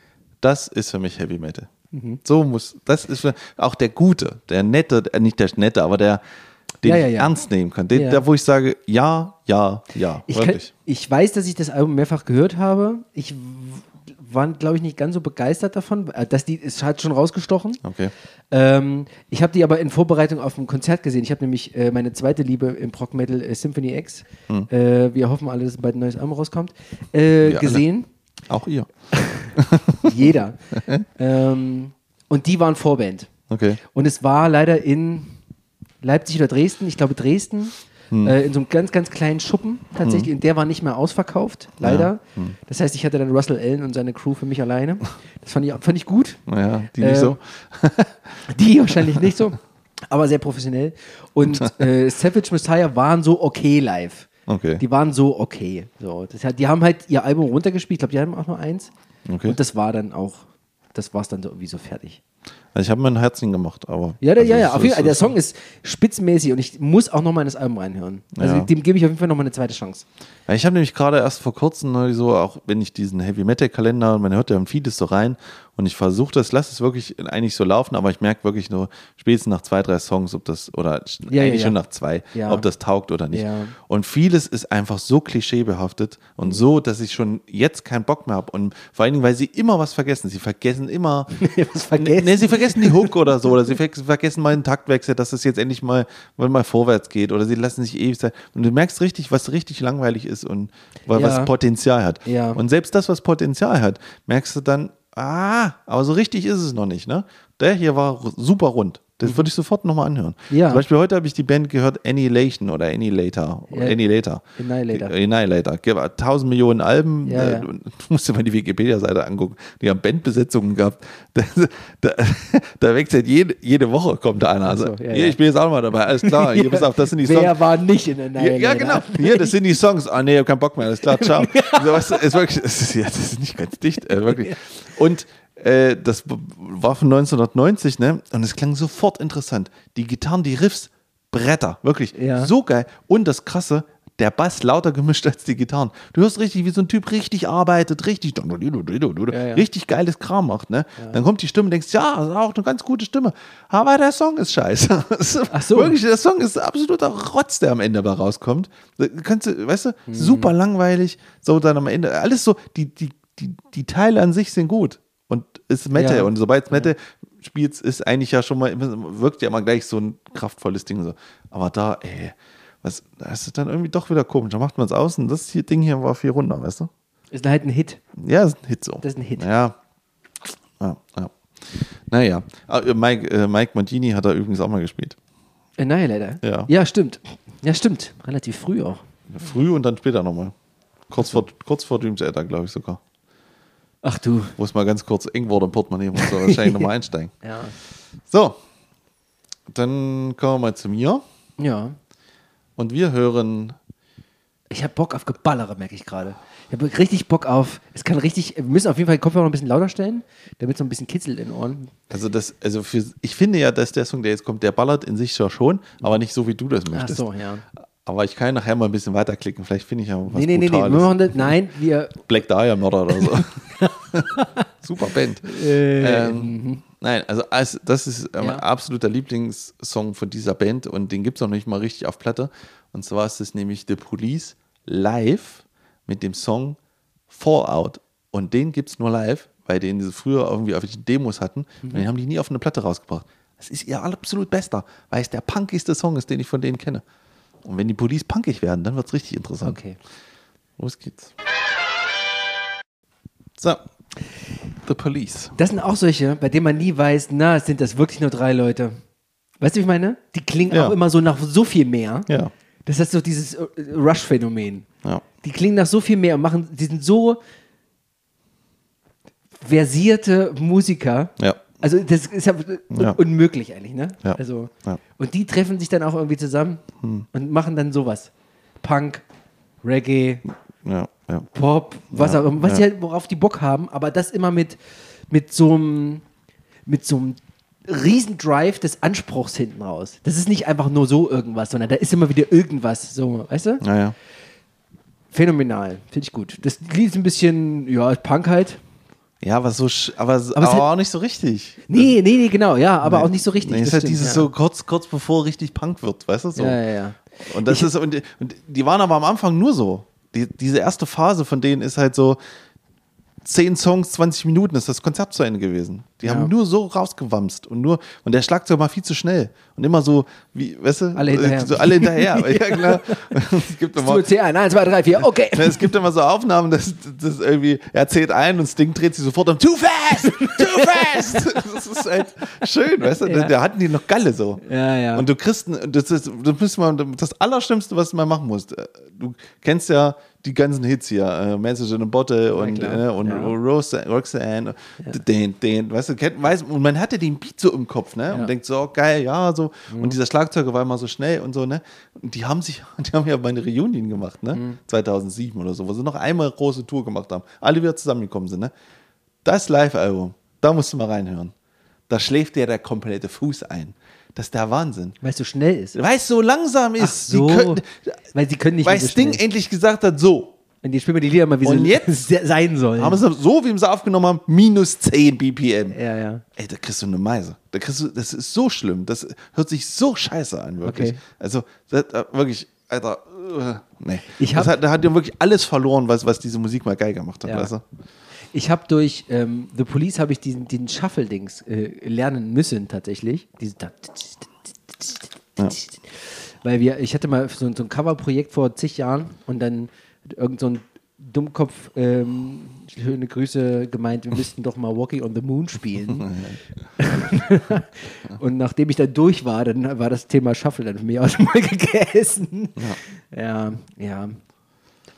das ist für mich Heavy Metal. Mhm. So muss, das ist für, auch der Gute, der Nette, äh, nicht der Nette, aber der, den Ja, ja, ich ja. ernst nehmen kann. Den. Der, wo ich sage, ja, ja, ja, Ich, kann, wirklich. ich weiß, dass ich das Album mehrfach gehört habe. Ich w- war, glaube ich, nicht ganz so begeistert davon. Äh, Das Lied ist halt schon rausgestochen. Okay. Ähm, ich habe die aber in Vorbereitung auf ein Konzert gesehen. Ich habe nämlich äh, meine zweite Liebe im Prog Metal äh, Symphony X. Äh, wir hoffen alle, dass bald ein neues Album rauskommt. Äh, Wir alle. gesehen. Auch ihr. <laughs> <laughs> Jeder. <laughs> ähm, und die waren Vorband. Okay. Und es war leider in Leipzig oder Dresden, ich glaube Dresden, Hm. äh, in so einem ganz, ganz kleinen Schuppen tatsächlich. Und der war nicht mehr ausverkauft, leider. Hm. Das heißt, ich hatte dann Russell Allen und seine Crew für mich alleine. Das fand ich, fand ich gut. Naja, die nicht Äh, so. <laughs> Die wahrscheinlich nicht so, aber sehr professionell. Und <laughs> äh, Savage Messiah waren so okay live. Okay. Die waren so okay. So, das die haben halt ihr Album runtergespielt. Ich glaube, die haben auch nur eins. Okay. Und das war dann auch, das war es dann so irgendwie so fertig. Also ich habe mir ein Herzchen gemacht, aber. Ja, der, also ja, ja, auf jeden Fall. Der Song ist spitzenmäßig und ich muss auch nochmal in das Album reinhören. Also Ja. dem gebe ich auf jeden Fall nochmal eine zweite Chance. Ja, ich habe nämlich gerade erst vor kurzem so, auch wenn ich diesen Heavy Metal Kalender, man hört ja im Feed so rein und ich versuche das, lasse es wirklich eigentlich so laufen, aber ich merke wirklich nur spätestens nach zwei, drei Songs, ob das, oder Ja, eigentlich ja, schon nach zwei, ob das taugt oder nicht. Und vieles ist einfach so klischeebehaftet und so, dass ich schon jetzt keinen Bock mehr habe und vor allen Dingen, weil sie immer was vergessen. Sie vergessen immer, <laughs> Was vergessen? Nee, sie vergessen die Hook oder so, oder sie ver- vergessen mal einen Taktwechsel, dass es jetzt endlich mal, mal, mal vorwärts geht, oder sie lassen sich ewig Zeit. Und du merkst richtig, was richtig langweilig ist und was Potenzial hat. Ja. Und selbst das, was Potenzial hat, merkst du dann, ah, aber so richtig ist es noch nicht, ne? Der hier war super rund. Das würde ich sofort nochmal anhören. Mhm. Ja. Zum Beispiel heute habe ich die Band gehört Annihilation oder Annihilator. Ja. Annihilator. Annihilator. Annihilator. Tausend Millionen Alben. Ja, äh, ja. Du musst dir mal die Wikipedia-Seite angucken. Die haben Bandbesetzungen gehabt. <laughs> Da, da, da wechselt jede, jede Woche kommt da einer. Also, so, ja, hier, ich bin jetzt auch mal dabei. Alles klar. <laughs> Hier, pass auf, das sind die Songs. Wer war nicht in der Ja, ja, genau. Hier, das sind die Songs. Ah, nee, ich hab keinen Bock mehr. Alles klar, ciao. <laughs> so, weißt du, ist wirklich, es ist, ja, das ist nicht ganz dicht, äh, wirklich. Und äh, das war von 1990, ne? Und es klang sofort interessant. Die Gitarren, die Riffs, Bretter, wirklich. Ja. So geil. Und das Krasse, der Bass lauter gemischt als die Gitarren. Du hörst richtig, wie so ein Typ richtig arbeitet, richtig, ja. richtig geiles Kram macht, ne? Dann kommt die Stimme und denkst, ja, das ist auch eine ganz gute Stimme. Aber der Song ist scheiße. <laughs> Ach so. Wirklich, der Song ist absoluter Rotz, der am Ende dabei rauskommt. Da kannst du, weißt du, Mhm. super langweilig, so dann am Ende, alles so, die, die, die, die Teile an sich sind gut und ist Metal. Ja. Und sobald es Metal spielt, ist eigentlich ja schon mal, wirkt ja immer gleich so ein kraftvolles Ding so. Aber da, ey, was, das ist dann irgendwie doch wieder komisch. Da macht man es aus und das hier, Ding hier war viel runder, weißt du? Ist halt ein Hit. Ja, ist ein Hit so. Das ist ein Hit. Ja. ja, ja. Naja, Ah, äh, Mike, äh, Mike Mondini hat da übrigens auch mal gespielt. Annihilator? Ja. Ja, stimmt. Ja, stimmt. Relativ früh auch. Früh und dann später nochmal. Kurz vor, kurz vor Dream Theater, glaube ich sogar. Ach du. Wo es mal ganz kurz eng wurde im Portemonnaie, muss er wahrscheinlich nochmal <laughs> einsteigen. Ja. So, dann kommen wir mal zu mir. Ja. Und wir hören, Ich habe Bock auf Geballere, merke ich gerade. Ich habe richtig Bock auf. Es kann richtig. Wir müssen auf jeden Fall den Kopfhörer noch ein bisschen lauter stellen, damit es so ein bisschen kitzelt in den Ohren. also das, also für, ich finde ja, dass der Song, der jetzt kommt, der ballert in sich ja schon, aber nicht so, wie du das Ach möchtest. so, ja. Aber ich kann nachher mal ein bisschen weiterklicken. Vielleicht finde ich ja was Nee, nee, nee, nee. Wir Brutales. machen das, nein, wir. Black Dahlia Mörder oder so. <laughs> Super Band. ähm, nein, also als, das ist ähm, Äh, Ja. absoluter Lieblingssong von dieser Band und den gibt es auch nicht mal richtig auf Platte. Und zwar ist es nämlich The Police live mit dem Song Fallout. Und den gibt es nur live, weil den sie früher irgendwie auf den Demos hatten. Mhm. Und den haben die nie auf eine Platte rausgebracht. Das ist ihr absolut bester, weil es der punkigste Song ist, den ich von denen kenne. Und wenn die Police punkig werden, dann wird es richtig interessant. Okay. Los geht's. So. The Police. Das sind auch solche, bei denen man nie weiß, na, sind das wirklich nur drei Leute. Weißt du, wie ich meine? Die klingen Ja. auch immer so nach so viel mehr. Ja. Das ist so dieses äh, Rush-Phänomen. Ja. Die klingen nach so viel mehr und machen, die sind so versierte Musiker. Ja. Also das ist ja, un Ja. unmöglich eigentlich, ne? Ja. Also, Ja. Und die treffen sich dann auch irgendwie zusammen und machen dann sowas. Punk, Reggae. Pop, was Ja, auch immer, was die halt, worauf die Bock haben, aber das immer mit, mit so einem mit so einem Riesendrive des Anspruchs hinten raus. Das ist nicht einfach nur so irgendwas, sondern da ist immer wieder irgendwas, so, weißt du? Phänomenal, finde ich gut. Das Lied ist ein bisschen, ja, Punk halt. Ja, aber so, aber, aber, Aber es hat- auch nicht so richtig. Nee, nee, nee, genau, ja, aber auch nicht so richtig. Nee, ist das halt stimmt, dieses ja. so kurz, kurz bevor richtig Punk wird, weißt du so. Ja, ja, ja. Und das ist und, und die waren aber am Anfang nur so. Die, diese erste Phase von denen ist halt so 10 Songs, 20 Minuten ist das Konzert zu Ende gewesen. Die Ja. haben nur so rausgewamst und nur und der Schlagzeug war viel zu schnell und immer so wie, weißt du, Alle hinterher. so alle hinterher. <laughs> ja klar. es gibt immer Zu C1, 1, 2, 3, 4, okay. Es gibt immer so Aufnahmen, dass, dass irgendwie, er zählt ein und das Ding dreht sich sofort um, too fast, too fast. <laughs> Das ist halt schön, weißt du, Ja. da, hatten die noch Galle so. Ja, ja. Und du kriegst, das ist, du musst mal, das Allerschlimmste, was mal machen musst, äh, du kennst ja die ganzen Hits hier, äh, Message in a Bottle und, klar. äh, und Ja. Rose, Roxanne, den, den, weißt du, kennt, weiß, und man hatte den Beat so im Kopf, ne, Ja. Mhm. und denkt so, oh, geil, ja, so, und dieser Schlagzeuger war immer so schnell und so, ne, und die haben sich, <laughs> die haben ja mal eine Reunion gemacht, ne, Mhm. 2007 oder so, wo sie noch einmal eine große Tour gemacht haben, alle wieder zusammengekommen sind, ne, das Live-Album, da musst du mal reinhören, da schläft dir der komplette Fuß ein, das ist der Wahnsinn. Weil es so schnell ist. Weil es so langsam ist. Ach so. Können, Weil sie können nicht weil so Sting schnell. endlich gesagt hat, so. Und die spielen wir die Lieder mal, wie Und sie jetzt <laughs> se- sein sollen. Haben sie so, wie wir sie aufgenommen haben, minus 10 BPM. ja, ja. Ey, da kriegst du eine Meise. Da kriegst du, das ist so schlimm. Das hört sich so scheiße an, wirklich. Okay. Also, das, äh, wirklich, Alter, äh, nee. Ich das hab- hat, da hat ja wirklich alles verloren, was, was diese Musik mal geil gemacht hat, Ja. weißt du? Ich habe durch ähm, The Police habe ich diesen, diesen Shuffle-Dings äh, lernen müssen tatsächlich. Diese Weil wir, ich hatte mal so, ein- so ein Coverprojekt vor zig Jahren und dann irgend so ein Dummkopf ähm, schöne Grüße gemeint, wir müssten doch mal Walking on the Moon spielen. und nachdem ich dann durch war, dann war das Thema Shuffle dann für mich auch schon mal gegessen. Ja, ja.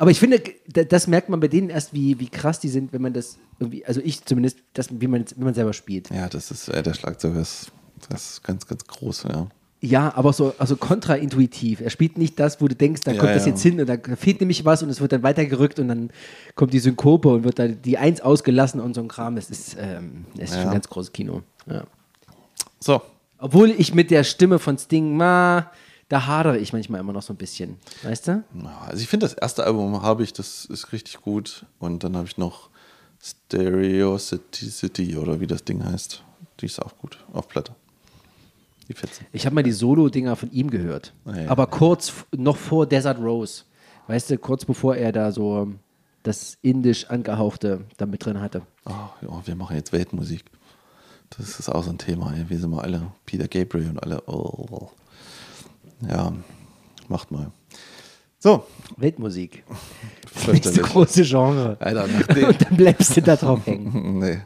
Aber ich finde, da- das merkt man bei denen erst, wie, wie krass die sind, wenn man das irgendwie, also ich zumindest, das, wie man, wie man selber spielt. Ja, das ist, äh, der Schlagzeuger ist, das ist ganz, ganz groß, ja. Ja, aber so also kontraintuitiv. Er spielt nicht das, wo du denkst, da Ja, kommt das ja. jetzt hin und da fehlt nämlich was und es wird dann weitergerückt und dann kommt die Synkope und wird da die Eins ausgelassen und so ein Kram. Es ist, ähm, es ist Ja. schon ganz großes Kino. So, Obwohl ich mit der Stimme von Sting, ma, da hadere ich manchmal immer noch so ein bisschen. Weißt du? Also ich finde das erste Album habe ich, das ist richtig gut. Und dann habe ich noch Stereo City City oder wie das Ding heißt. Die ist auch gut auf Platte. Die Fetzen. Ich habe mal die Solo-Dinger von ihm gehört. Ah, ja. Aber kurz noch vor Desert Rose. Weißt du, kurz bevor er da so ähm, das indisch angehauchte da mit drin hatte. Oh, ja, wir machen jetzt Weltmusik. Das ist auch so ein Thema. ey. Wir sind mal alle Peter Gabriel und alle. Oh. Ja, macht mal. So, Weltmusik. Das nächste große Genre. Alter. <laughs> Und dann bleibst du da drauf hängen. nee.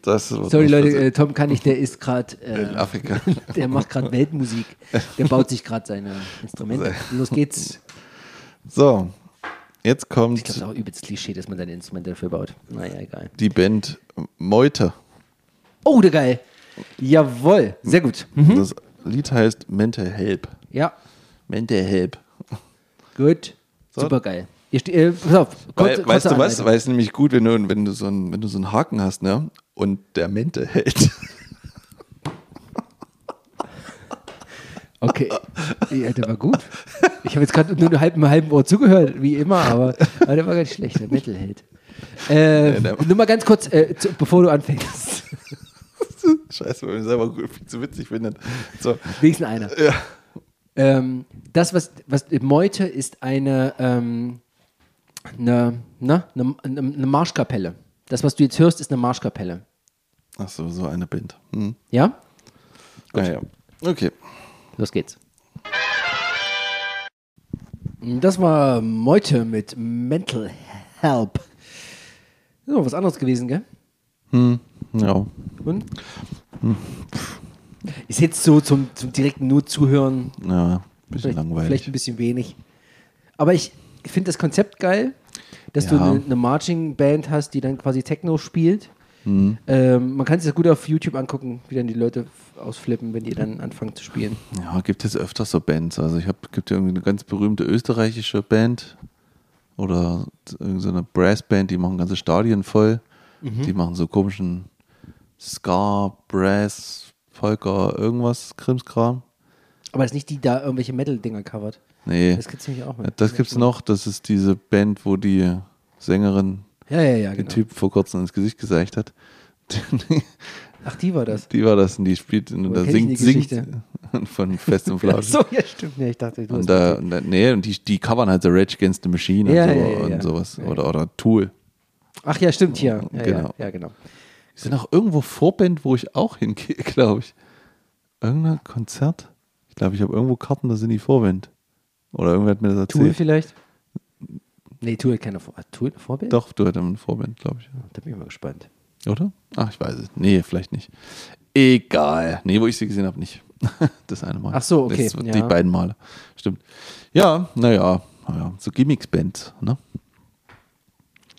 Das Sorry Leute, äh, Tom kann nicht, der ist gerade, in äh, Afrika. <laughs> der macht gerade Weltmusik. Der baut sich gerade seine Instrumente. <laughs> Los geht's. So, jetzt kommt Ich glaube, es ist auch übelst Klischee, dass man seine Instrumente dafür baut. Naja, egal. die Band Meute. Oh, der geil. Jawohl, sehr gut. Mhm. Das Lied heißt Mental Help. Ja, Mental Help. gut. So. Super geil. Äh, pass auf, kurze, Weil, weißt du was? Weil es nämlich gut, wenn du, wenn du so einen, wenn du so einen Haken hast, ne? Und der Mente hält. <laughs> Okay, ja, der war gut. Ich habe jetzt gerade nur einen halben, halben Ohr zugehört, wie immer, aber, aber der war ganz schlecht, der Metalhead. Äh, nur mal ganz kurz, äh, zu, bevor du anfängst. <laughs> Scheiße, weil ich selber gut, viel zu witzig finde. So, Wenigstens einer. ja. Ähm, das, was, was Meute ist eine, ähm, eine, ne, eine, eine, eine Marschkapelle. Das, was du jetzt hörst, ist eine Marschkapelle. Ach so, so eine Band. Hm. Ja? Ah, ja. Okay. Los geht's. Das war Meute mit Mental Help. Noch was anderes gewesen, gell? Ja. Und? Ist jetzt so zum, zum direkten nur zuhören Ja, bisschen vielleicht, langweilig. vielleicht ein bisschen wenig. Aber ich, finde das Konzept geil, dass du Ja. eine, eine Marching-Band hast, die dann quasi Techno spielt. Mhm. Ähm, man kann sich das gut auf YouTube angucken, wie dann die Leute ausflippen, wenn die dann anfangen zu spielen. Ja, gibt es öfter so Bands. Also ich habe gibt ja irgendwie eine ganz berühmte österreichische Band oder irgendeine so eine Brassband, die machen ganze Stadien voll. Mhm. Die machen so komischen Ska, Brass, Polka, irgendwas, Krimskram. Aber das ist nicht die, die da irgendwelche Metal-Dinger covert. Nee, Das gibt's nämlich auch. Ja, das gibt's noch. Das ist diese Band, wo die Sängerin Ja, ja, ja, den genau. Typ vor kurzem ins Gesicht gesagt hat. <laughs> Ach, die war das. die war das und die spielt und Woher da singt, singt <laughs> von Fest und <laughs> Ach Flauschig. so, ja, stimmt. Ja, ich dachte, du Und da, und da, nee, und die, die covern halt so Rage Against the Machine Ja, und, so, ja, ja, und sowas. Oder, oder Tool. Ach ja, stimmt, hier. Ja, Genau. ja, ja, genau. Die sind auch irgendwo Vorband, wo ich auch hingehe, <laughs> glaube ich. Irgendein Konzert. Ich glaube, ich habe irgendwo Karten, da sind die Vorband. Oder irgendwer hat mir das Tool erzählt. vielleicht? Nee, Tool keine Vor hat Tool Vorbild? Doch, du hattest eine Vorband, glaube ich. Da bin ich mal gespannt. Oder? Ach, ich weiß es. Nee, vielleicht nicht. Egal. Nee, wo ich sie gesehen habe, nicht. <laughs> Das eine Mal. Ach so, okay, Das, ja. Die beiden Male. Stimmt. Ja, naja. naja. So Gimmicks-Bands, ne?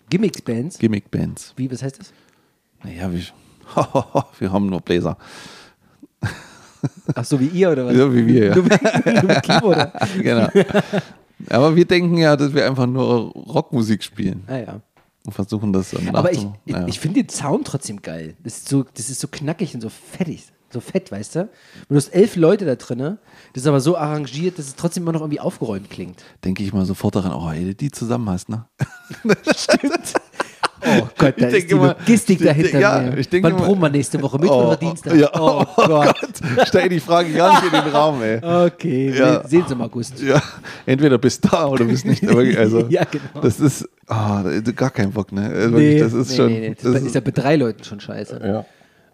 Gimmicks-Bands? Gimmick-Bands. Wie, was heißt das? Naja, wir, <laughs> wir haben nur Bläser. Ach so, wie ihr oder was? Ja, wie wir, ja. <laughs> Mit, nur mit Keyboard. <laughs> genau. Aber wir denken ja, dass wir einfach nur Rockmusik spielen Ah ja. und versuchen das dann Aber ich, nachzu- ich, naja. finde den Sound trotzdem geil. Das ist, so, das ist so knackig und so fettig. So fett, weißt du? Du hast elf Leute da drin, das ist aber so arrangiert, dass es trotzdem immer noch irgendwie aufgeräumt klingt. denke ich mal sofort daran, oh, ey, die zusammen hast, ne? Oh Gott, da Ich ist die immer- Logistik dahinter. ja, mir. ich denke Wann proben wir nächste Woche? Mittwoch oder Dienstag? Ja, Oh, Gott. Stell die Frage gar nicht in den Raum, ey. Okay, Ja. sehen Sie im August. Ja, entweder bist da oder bist nicht. <laughs> Also, Ja, genau. Das ist ah, gar kein Bock, ne? Also wirklich, das ist schon. nee, nee. Das, das ist ja bei drei Leuten schon scheiße. ja.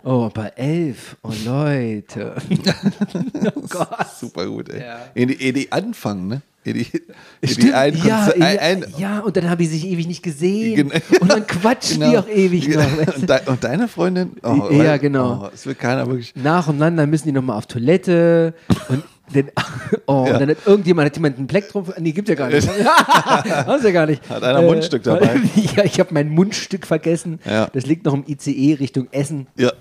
Oh, bei elf. Oh, Leute. <laughs> <laughs> oh Gott. Super gut, ey. Ja. In die, in die anfangen, ne? In die, in Stimmt, die ein, ja, Konzer- ja, ein, ja, und dann haben die sich ewig nicht gesehen. Gen- Und dann quatschen die Genau. auch ewig noch. weißt du? und, de, und deine Freundin? Oh, Ja, weil- genau. Oh, es will keiner wirklich. Nacheinander müssen die nochmal auf Toilette und dann, <laughs> oh, Ja. und dann hat irgendjemand, hat jemand ein Plektrum, nee, gibt ja gar nicht. <laughs> Hast ja gar nicht. Hat einer ein Mundstück dabei? <laughs> Ja, ich habe mein Mundstück vergessen. Ja. Das liegt noch im ICE Richtung Essen. Ja.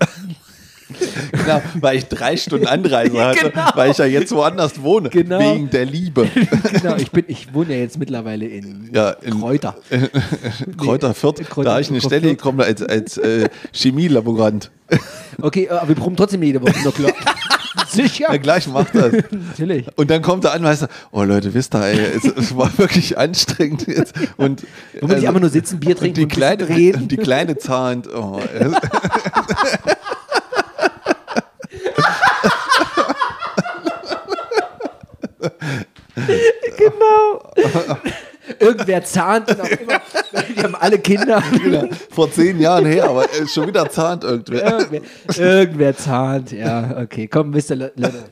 <laughs> genau, weil ich drei Stunden Anreise hatte, Genau. weil ich ja jetzt woanders wohne. Genau. Wegen der Liebe. <laughs> genau, ich, bin, ich wohne ja jetzt mittlerweile in Ja, in- Kräuter. <laughs> Kräuter Fürth, Kräuter- da habe ich eine Kräuter Stelle gekommen als, als äh, Chemielaborant. Okay, aber wir proben trotzdem jede Woche noch klar. Sicher. Ja, gleich macht das. Natürlich. Und dann kommt der Anweiser, oh Leute, wisst ihr, ey, es, es war wirklich anstrengend jetzt. Und Wo man nicht einfach nur sitzen, Bier trinken die und ein kleine, reden. die kleine zahnt. Oh, <laughs> Genau. <laughs> Irgendwer zahnt auch immer. Die haben alle Kinder. <laughs> Genau. vor zehn Jahren her, aber äh, schon wieder zahnt irgendwer. Irgendwer, irgendwer zahnt. Ja, okay. Komm, wisst ihr, Le- Leute.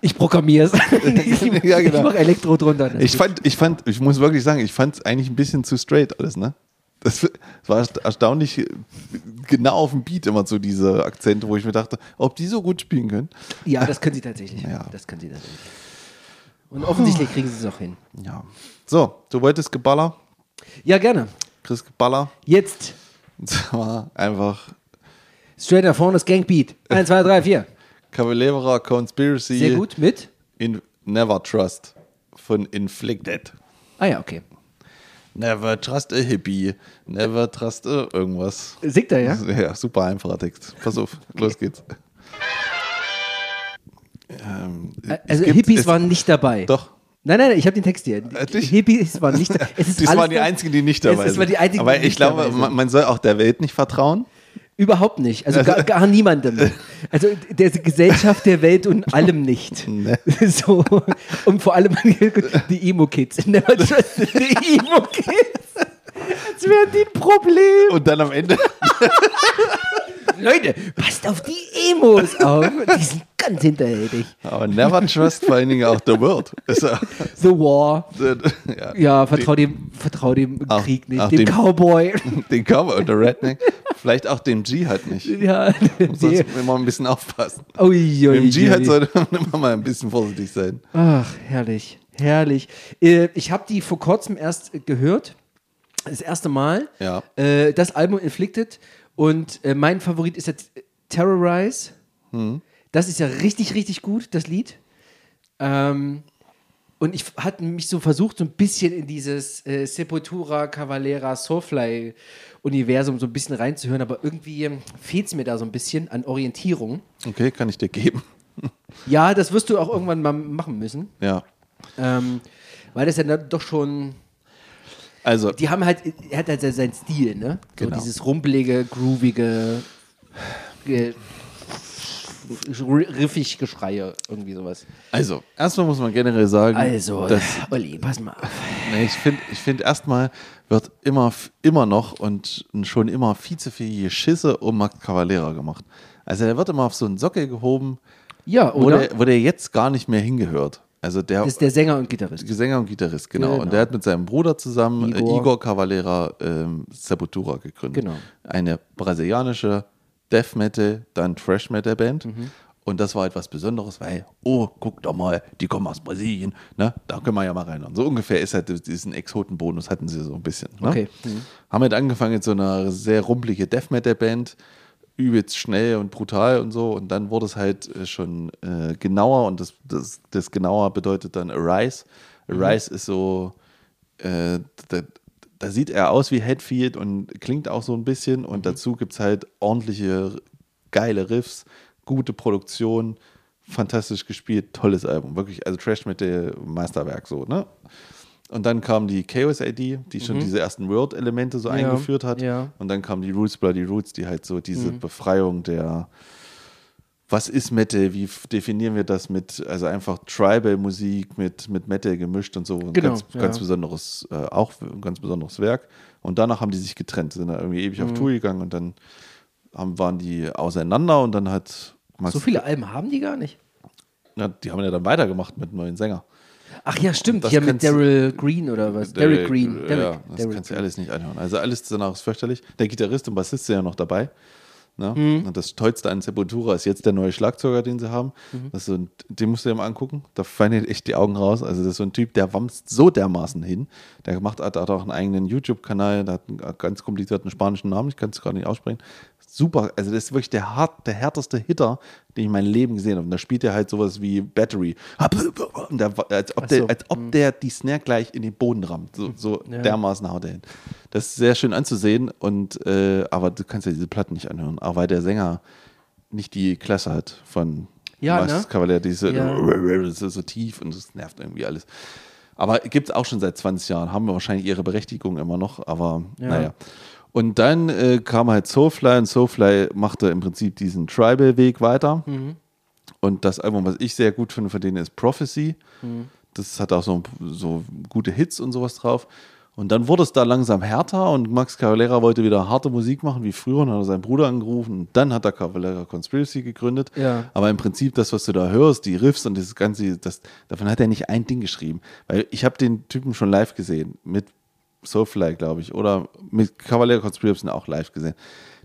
Ich programmiere es. Ich, Ja, genau. ich mache Elektro drunter. Ich fand, ich fand, ich muss wirklich sagen, ich fand es eigentlich ein bisschen zu straight alles, ne? Das, war ersta- erstaunlich äh, genau auf dem Beat immer so diese Akzente, wo ich mir dachte, ob die so gut spielen können. ja, das können sie tatsächlich. Ja. Das können sie tatsächlich. Und offensichtlich kriegen sie es auch hin. Ja. So, du wolltest Geballer, Ja, gerne. Chris Geballer. Jetzt Und zwar einfach straight nach vorne das Gangbeat. Eins, zwei, drei, vier. Cavalera Conspiracy Sehr gut. Mit? in Never Trust von Inflicted. Ah ja, okay. Never trust a hippie. Never trust a irgendwas. Singt er, ja? Ja, super einfacher Text. Pass auf, los geht's. Ähm, Also gibt- Hippies es- waren nicht dabei. Doch. Nein, nein, ich habe den Text hier. Wirklich? Hippies waren nicht dabei. <laughs> Es Das waren die einzigen, die nicht dabei waren die einzigen, Aber die ich glaube, sind. man, man soll auch der Welt nicht vertrauen. Überhaupt nicht. Also gar, gar niemandem. <laughs> Also der Gesellschaft, der Welt und allem nicht. Ne. <laughs> So. Und vor allem die Emo-Kids. Never trust the Emo-Kids. Als wären die ein Problem. Und dann am Ende, Leute, passt auf die Emos auf. Die sind ganz hinterhältig. aber never trust vor allen Dingen auch the world. The War. ja, Ja, vertrau dem, vertrau dem Auch- Krieg nicht. dem dem- Cowboy. <laughs> den Cowboy und der Redneck. Vielleicht auch dem Dschihad nicht. ja. Muss Nee. immer ein bisschen aufpassen. Ui, ui, Mit dem Dschihad ui. sollte man immer mal ein bisschen vorsichtig sein. Ach, herrlich, herrlich. Äh, ich habe die vor kurzem erst gehört. Das erste Mal. Ja. Äh, das Album Inflicted. Und äh, mein Favorit ist jetzt Terrorize. Hm. Das ist ja richtig, richtig gut, das Lied. Ähm, und ich hatte mich so versucht, so ein bisschen in dieses äh, Sepultura, Cavalera, Soulfly-Universum so ein bisschen reinzuhören, aber irgendwie fehlt es mir da so ein bisschen an Orientierung. Okay, kann ich dir geben. <laughs> Ja, das wirst du auch irgendwann mal machen müssen. Ja. Ähm, weil das ja dann doch schon. Also, Die haben halt, er hat halt seinen Stil, ne? So Genau. dieses rumpelige, groovige, riffig Geschreie, irgendwie sowas. also, erstmal muss man generell sagen, Also, dass Olli, pass mal auf. Nee, ich finde, ich find erstmal wird immer, immer noch und schon immer viel zu viel Schisse um Max Cavalera gemacht. Also der wird immer auf so einen Sockel gehoben, Ja, wo oder? der, wo der jetzt gar nicht mehr hingehört. Also der, das ist der Sänger und Gitarrist. Sänger und Gitarrist, genau. Genau. Und der hat mit seinem Bruder zusammen Igor, Igor. äh, Igor Cavalera ähm, Sepultura gegründet. Genau. Eine brasilianische Death Metal, dann Thrash Metal Band. Mhm. Und das war etwas Besonderes, weil, oh, guck doch mal, die kommen aus Brasilien, ne? Da können wir ja mal rein. Und so ungefähr ist halt diesen Exotenbonus hatten sie so ein bisschen. Ne? Okay. Mhm. Haben halt angefangen mit so einer sehr rumpelige Death Metal Band, übelst schnell und brutal und so. Und dann wurde es halt äh, schon äh, genauer und das, das, das genauer bedeutet dann Arise. Arise ist so, äh, da, da sieht er aus wie Headfield und klingt auch so ein bisschen. Und dazu gibt es halt ordentliche, geile Riffs, gute Produktion, fantastisch gespielt, tolles Album. Wirklich, also Trash Metal Meisterwerk so, ne? Und dann kam die Chaos ID, die schon diese ersten Word-Elemente so Mhm. Ja, eingeführt hat. ja. Und dann kam die Roots Bloody Roots, die halt so diese Mhm. Befreiung der, was ist Metal, wie definieren wir das mit, also einfach Tribal-Musik mit, mit Metal gemischt und so. Ein Genau, ganz, ja. ganz besonderes, äh, auch ein ganz besonderes Werk. Und danach haben die sich getrennt, sind da irgendwie ewig Mhm. auf Tour gegangen und dann haben, waren die auseinander und dann hat Max, So viele Alben haben die gar nicht. ja, die haben ja dann weitergemacht mit einem neuen Sänger. Ach ja, stimmt. Das Hier mit kannst du- Daryl Green oder was? Derek Green. Ja, Derek, das Derek kannst du Green. alles nicht anhören. Also alles danach ist fürchterlich. Der Gitarrist und Bassist sind ja noch dabei. Ne? Mhm. Und das Tollste an Sepultura ist jetzt der neue Schlagzeuger, den sie haben. Mhm. Das ist so ein, den musst du dir mal angucken. Da fallen dir echt die Augen raus. Also das ist so ein Typ, der wamst so dermaßen hin. Der macht hat, hat auch einen eigenen YouTube-Kanal, der hat einen ganz komplizierten spanischen Namen, ich kann es gerade nicht aussprechen. Super, also das ist wirklich der, hart, der härteste Hitter, den ich in meinem Leben gesehen habe. Und da spielt er halt sowas wie Battery. Und der, als, ob so. der, als ob der die Snare gleich in den Boden rammt. So, so Ja. dermaßen haut er hin. Das ist sehr schön anzusehen, und, äh, aber du kannst ja diese Platten nicht anhören, auch weil der Sänger nicht die Klasse hat von Ja, Max ne? Cavalier, diese Ja. <laughs> so, so tief und das nervt irgendwie alles. Aber gibt es auch schon seit 20 Jahren, haben wir wahrscheinlich ihre Berechtigung immer noch, aber Ja. naja. Und dann äh, kam halt Soulfly und Soulfly machte im Prinzip diesen Tribal-Weg weiter. Mhm. Und das Album, was ich sehr gut finde von denen, ist Prophecy. Mhm. Das hat auch so, so gute Hits und sowas drauf. Und dann wurde es da langsam härter und Max Cavalera wollte wieder harte Musik machen wie früher und hat er seinen Bruder angerufen. Und dann hat er Cavalera Conspiracy gegründet. Ja. Aber im Prinzip das, was du da hörst, die Riffs und das Ganze, das, davon hat er nicht ein Ding geschrieben. Weil ich habe den Typen schon live gesehen mit Soulfly, glaube ich, oder mit Cavalera Conspiracy auch live gesehen.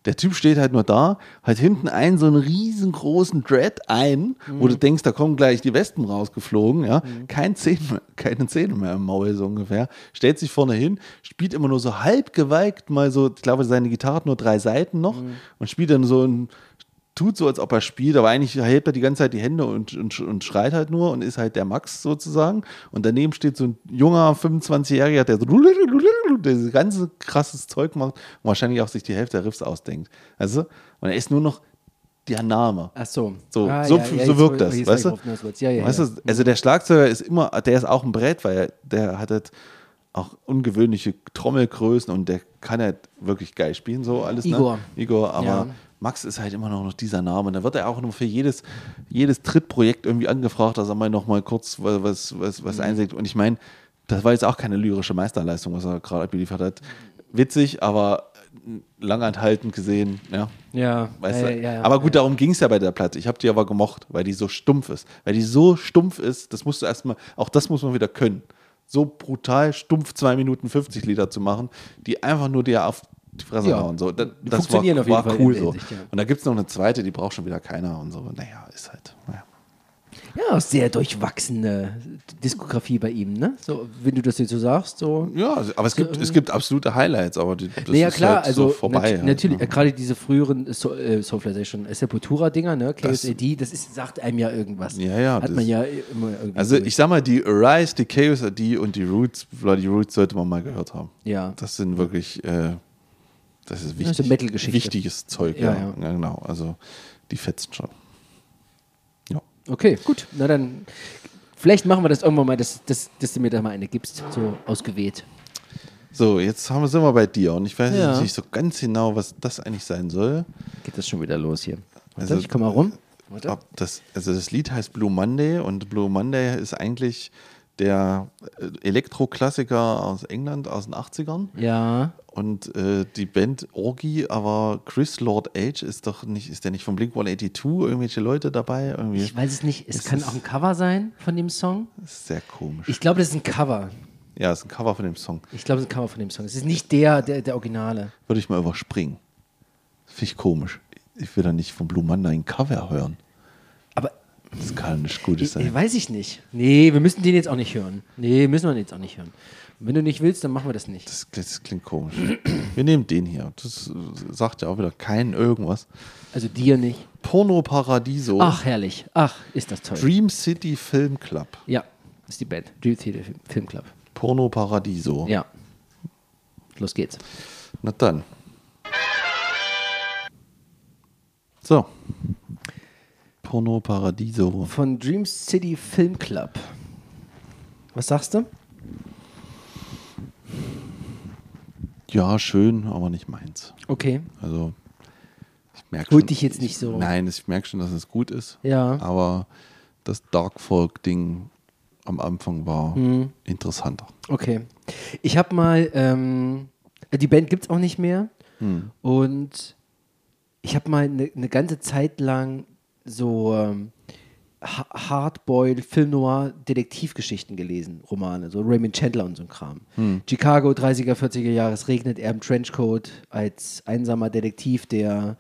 Der Typ steht halt nur da, hat hinten einen so einen riesengroßen Dread ein, wo du denkst, da kommen gleich die Wespen rausgeflogen, ja. Kein Zähne, mehr- keine Zähne mehr im Maul, so ungefähr. Stellt sich vorne hin, spielt immer nur so halb geweigt, mal so, ich glaube, seine Gitarre hat nur drei Seiten noch und spielt dann so ein, tut so, als ob er spielt, aber eigentlich hält er die ganze Zeit die Hände und, und, und schreit halt nur und ist halt der Max sozusagen. Und daneben steht so ein junger 25-Jähriger, der so <laughs> dieses ganze krasses Zeug macht und wahrscheinlich auch sich die Hälfte der Riffs ausdenkt. Also, und er ist nur noch der Name. Ach so. So, Ah, so, ja, ja, so jetzt wirkt das, weißt du? Ja, ja, weißt ja. du? Also der Schlagzeuger ist immer, der ist auch ein Brett, weil er, der hat halt auch ungewöhnliche Trommelgrößen und der kann halt wirklich geil spielen, so alles. Igor. Ne? Igor, aber Ja. Max ist halt immer noch dieser Name. Da wird er auch nur für jedes, jedes Trittprojekt irgendwie angefragt, dass er mal noch mal kurz was, was, was, Mhm. einsägt. Und ich meine, das war jetzt auch keine lyrische Meisterleistung, was er gerade abgeliefert hat. Witzig, aber langanhaltend gesehen, ja. Ja, Weißt du? ja, ja, aber gut, ja. darum ging es ja bei der Platte. Ich habe die aber gemocht, weil die so stumpf ist. Weil die so stumpf ist, das musst du erstmal, auch das muss man wieder können. So brutal stumpf 2 Minuten 50 Liter zu machen, die einfach nur dir auf die Fresse Ja. hauen. So, da, Die das war, funktionieren auf jeden war Fall cool so. Hinsicht, ja. Und da gibt es noch eine zweite, die braucht schon wieder keiner und so. Naja, ist halt, naja. Ja, sehr durchwachsene Diskografie bei ihm, ne? So, wenn du das jetzt so sagst, so. Ja, also- aber es gibt, es gibt absolute Highlights, aber die, das naja, ist klar, halt also so vorbei. nat halt, natürlich, ne? äh, gerade diese früheren so äh, Soulfly Session, äh, Sepultura-Dinger, ne? KSAD, das ist, sagt einem ja irgendwas. Ja, ja, Hat das- man ja immer irgendwie. Also ich sag mal, die Arise, die Chaos AD und die Roots, die Roots sollte man mal gehört haben. Ja. Das sind wirklich, äh, das ist ist wichtig. eine Metal-Geschichte. Wichtiges Zeug, Ja, ja, ja. Genau, also die fetzen schon. Ja. Okay, gut. Na dann, vielleicht machen wir das irgendwann mal, dass, dass, dass du mir da mal eine gibst, so ausgewählt. So, jetzt haben wir, sind wir bei dir und ich weiß Ja. jetzt nicht so ganz genau, was das eigentlich sein soll. Geht das schon wieder los hier? Warte, Also- ich komm mal rum. Ob das, also das Lied heißt Blue Monday und Blue Monday ist eigentlich der äh, Elektroklassiker aus England aus den 80ern. Ja. Und äh, die Band Orgy, aber Chris Lord Age ist doch nicht, ist der nicht von Blink 182? Irgendwelche Leute dabei? Irgendwie? Ich weiß es nicht. Es Es kann auch ein Cover sein von dem Song. Ist sehr komisch. Ich glaube, das ist ein Cover. ja, ist ein Cover von dem Song. Ich glaube, es ist ein Cover von dem Song. Es ist nicht der, der, der Originale. Würde ich mal überspringen. Finde ich komisch. Ich will da nicht von Blue Monday ein Cover hören. Aber Das kann nicht ich, sein. weiß ich nicht. Nee, wir müssen den jetzt auch nicht hören. Nee, müssen wir den jetzt auch nicht hören. Wenn du nicht willst, dann machen wir das nicht. Das, das klingt komisch. Wir nehmen den hier. Das sagt ja auch wieder kein irgendwas. Also dir nicht. Porno Paradiso. Ach, herrlich. Ach, ist das toll. Dream City Film Club. Ja, ist die Band. Dream Film- Film Club. Porno Paradiso. Ja. Los geht's. Na dann. So. Porno Paradiso. Von Dream City Film Club. Was sagst du? Ja, schön, aber nicht meins. Okay. Also, ich merke schon. dich jetzt nicht so. Nein, ich merke schon, dass es gut ist. Ja. Aber das Dark Folk-Ding am Anfang war Mhm. interessanter. Okay. Ich habe mal, ähm, die Band gibt es auch nicht mehr. Hm. Und ich habe mal eine ne ganze Zeit lang so ähm, Hardboiled, Film Noir, Detektivgeschichten gelesen, Romane, so Raymond Chandler und so ein Kram. Chicago, 30er, 40er Jahre, es regnet er im Trenchcoat als einsamer Detektiv, der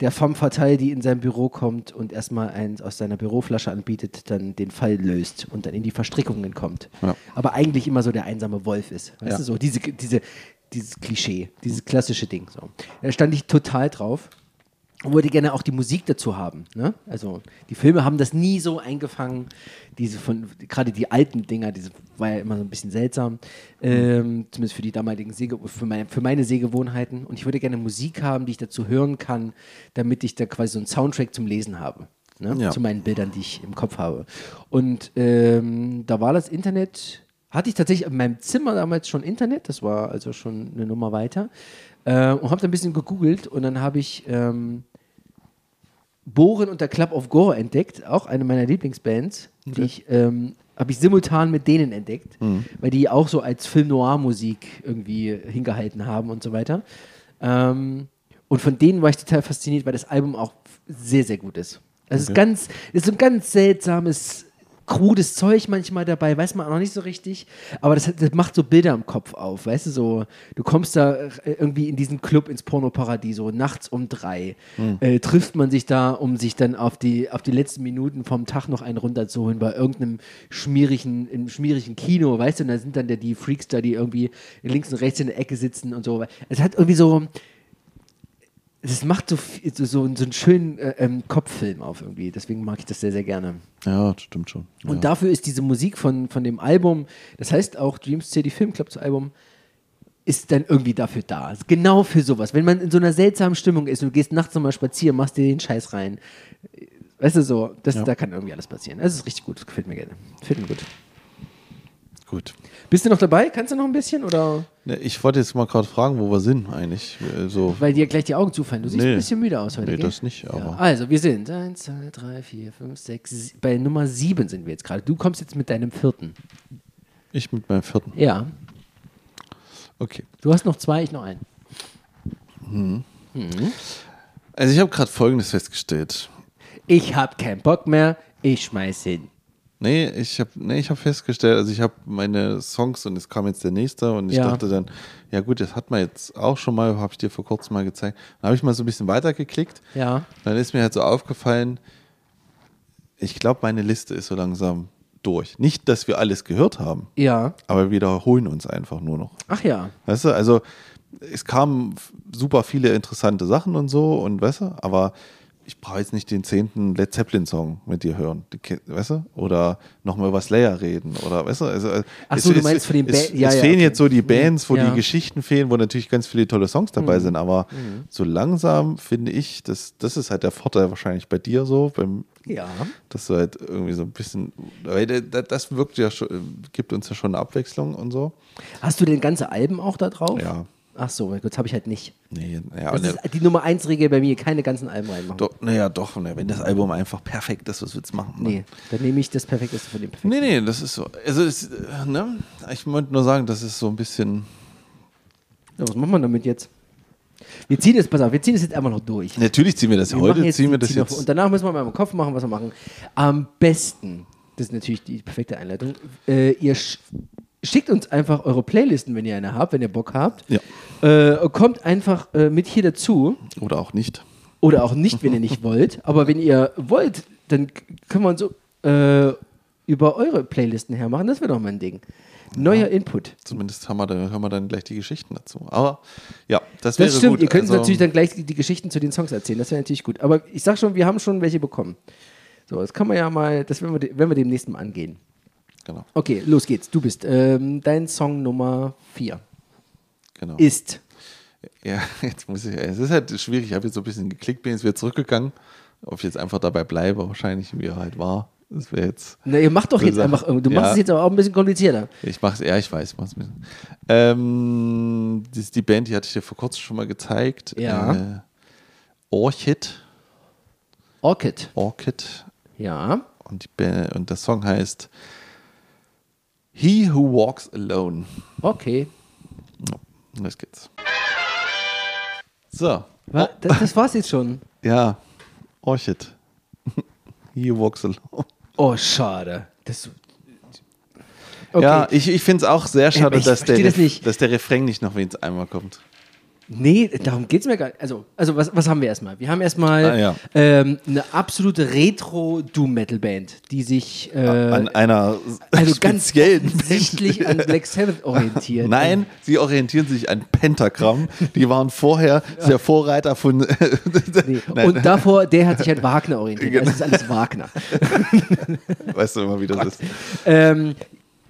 der femme fatale, die in sein Büro kommt und erstmal eins aus seiner Büroflasche anbietet, dann den Fall löst und dann in die Verstrickungen kommt. Ja. Aber eigentlich immer so der einsame Wolf ist. Weißt Ja. du, so diese, diese, dieses Klischee, dieses klassische Ding. So. Da stand ich total drauf wollte gerne auch die Musik dazu haben. Ne? Also die Filme haben das nie so eingefangen, diese von gerade die alten Dinger, diese war ja immer so ein bisschen seltsam, ähm, zumindest für die damaligen Sehge für, meine, für meine Sehgewohnheiten. Und ich würde gerne Musik haben, die ich dazu hören kann, damit ich da quasi so einen Soundtrack zum Lesen habe. Ne? Ja. Zu meinen Bildern, die ich im Kopf habe. Und ähm, da war das Internet, hatte ich tatsächlich in meinem Zimmer damals schon Internet, das war also schon eine Nummer weiter. Äh, und habe da ein bisschen gegoogelt und dann habe ich ähm, Bohren und der Club of Gore entdeckt, auch eine meiner Lieblingsbands, die ich ähm, habe ich simultan mit denen entdeckt, weil die auch so als Film Noir Musik irgendwie hingehalten haben und so weiter. Ähm, und von denen war ich total fasziniert, weil das Album auch sehr sehr gut ist. Es ist ganz, es ist ein ganz seltsames krudes Zeug manchmal dabei, weiß man auch noch nicht so richtig, aber das, das macht so Bilder im Kopf auf, weißt du, so, du kommst da äh, irgendwie in diesen Club ins Pornoparadies, so nachts um drei, äh, trifft man sich da, um sich dann auf die, auf die letzten Minuten vom Tag noch einen runterzuholen bei irgendeinem schmierigen, im schmierigen Kino, weißt du, und da sind dann der, die Freaks da, die irgendwie links und rechts in der Ecke sitzen und so. Es hat irgendwie so, es macht so, viel- so, so, einen schönen äh, ähm, Kopffilm auf irgendwie, deswegen mag ich das sehr, sehr gerne. Ja, das stimmt schon. Und ja. dafür ist diese Musik von, von dem Album, das heißt auch Dreams City Film Club zu Album, ist dann irgendwie dafür da. Genau für sowas. Wenn man in so einer seltsamen Stimmung ist und du gehst nachts nochmal spazieren, machst dir den Scheiß rein. Weißt du so, das, Ja. da kann irgendwie alles passieren. Das ist richtig gut, gefällt mir gerne. Gefällt mir gut. Gut. Bist du noch dabei? Kannst du noch ein bisschen? Oder? Ne, Ich wollte jetzt mal gerade fragen, wo wir sind eigentlich. Äh, So. Weil dir gleich die Augen zufallen. Du siehst Nee. ein bisschen müde aus heute. Nee, gell? das nicht, aber- Ja. Also, wir sind 1, 2, 3, 4, 5, 6, sie- bei Nummer 7 sind wir jetzt gerade. Du kommst jetzt mit deinem vierten. Ich mit meinem vierten. Ja. Okay. Du hast noch zwei, ich noch einen. Also ich habe gerade Folgendes festgestellt. Ich hab keinen Bock mehr, ich schmeiß hin. Nee, ich habe nee, ich hab festgestellt, also ich habe meine Songs und es kam jetzt der nächste und ich Ja. dachte dann, ja gut, das hat man jetzt auch schon mal, habe ich dir vor kurzem mal gezeigt. Dann habe ich mal so ein bisschen weitergeklickt. Ja. Dann ist mir halt so aufgefallen, ich glaube, meine Liste ist so langsam durch. Nicht, dass wir alles gehört haben, Ja. aber wir wiederholen uns einfach nur noch. Ach ja. Weißt du, also es kamen super viele interessante Sachen und so und weißt du, aber ich brauche jetzt nicht den zehnten Led Zeppelin Song mit dir hören, weißt du, oder nochmal über Slayer reden oder weißt du, also äh, Ach es- so, du es- meinst von den es, Ba- ja, es ja, fehlen okay. jetzt so die Bands, wo Ja. Mhm. die Geschichten fehlen, wo natürlich ganz viele tolle Songs dabei sind, aber so langsam finde ich, das, das ist halt der Vorteil wahrscheinlich bei dir so, beim Ja. dass du halt irgendwie so ein bisschen, weil das das wirkt ja schon, gibt uns ja schon eine Abwechslung und so. Hast du denn ganze Alben auch da drauf? Ja. Ach so, gut, das habe ich halt nicht. Nee, ja, Das ne, ist die Nummer 1 Regel bei mir, keine ganzen Alben reinmachen. doch, naja, doch, ne, wenn das Album einfach perfekt ist, was willst du machen? Ne? Nee, dann nehme ich das Perfekteste von dem Perfekten. Nee, nee, das ist so. Also, es, äh, ne? Ich wollte nur sagen, das ist so ein bisschen. Ja, was machen wir damit jetzt? Wir ziehen es, pass auf, wir ziehen es jetzt einfach noch durch. Natürlich ziehen wir das Wir heute, jetzt ziehen wir das ziehen noch- jetzt. Und danach müssen wir mal im Kopf machen, was wir machen. Am besten, das ist natürlich die perfekte Einleitung, äh, ihr schickt uns einfach eure Playlisten, wenn ihr eine habt, wenn ihr Bock habt. Ja. Äh, kommt einfach äh, mit hier dazu. Oder auch nicht. Oder auch nicht, wenn ihr nicht <laughs> wollt. Aber wenn ihr wollt, dann können wir uns so äh, über eure Playlisten hermachen. Das wäre doch mal ein Ding. Neuer Input. Zumindest haben wir, da, haben wir dann gleich die Geschichten dazu. Aber ja, das wäre Das stimmt. gut. Ihr könnt uns Also, natürlich dann gleich die, die Geschichten zu den Songs erzählen. Das wäre natürlich gut. Aber ich sag schon, wir haben schon welche bekommen. So, das kann man ja mal, das werden wir, de- werden wir demnächst mal angehen. Genau, Okay, los geht's. Du bist ähm, dein Song Nummer 4 genau. ist. Ja, <laughs> jetzt muss ich. Es ist halt schwierig. Ich habe jetzt so ein bisschen geklickt, bin jetzt wieder zurückgegangen. Ob ich jetzt einfach dabei bleibe, wahrscheinlich, wie er halt war. Das wäre jetzt. Na, ihr macht doch jetzt Sache. einfach, du machst Ja. es jetzt aber auch ein bisschen komplizierter. Ich mach's, ja, ich weiß, mach's ein bisschen. Ähm, das ist die Band, die hatte ich dir vor kurzem schon mal gezeigt. Ja. Äh, Orchid. Orchid. Orchid. Ja. Und, die Band, und der Song heißt He Who Walks Alone. Okay. Los geht's. So. Wa- Das, das war's jetzt schon. <laughs> Ja. Orchid. <laughs> He Who Walks Alone. Oh, schade. Das, Ja, ich, ich finde es auch sehr schade, ich dass, der, das dass der Refrain nicht noch wenigstens einmal kommt. Nee, darum geht es mir gar nicht. Also, also was, was haben wir erstmal? Wir haben erstmal Ah, ja. ähm, eine absolute Retro-Doom-Metal-Band, die sich äh, An einer also ganz offensichtlich an Black Sabbath orientiert. Nein, sie orientieren sich an Pentagramm. Die waren vorher der Vorreiter von. <laughs> Nee. Und davor, der hat sich an Wagner orientiert. Genau. Das ist alles Wagner. <laughs> weißt du immer, wie das ist. Ähm,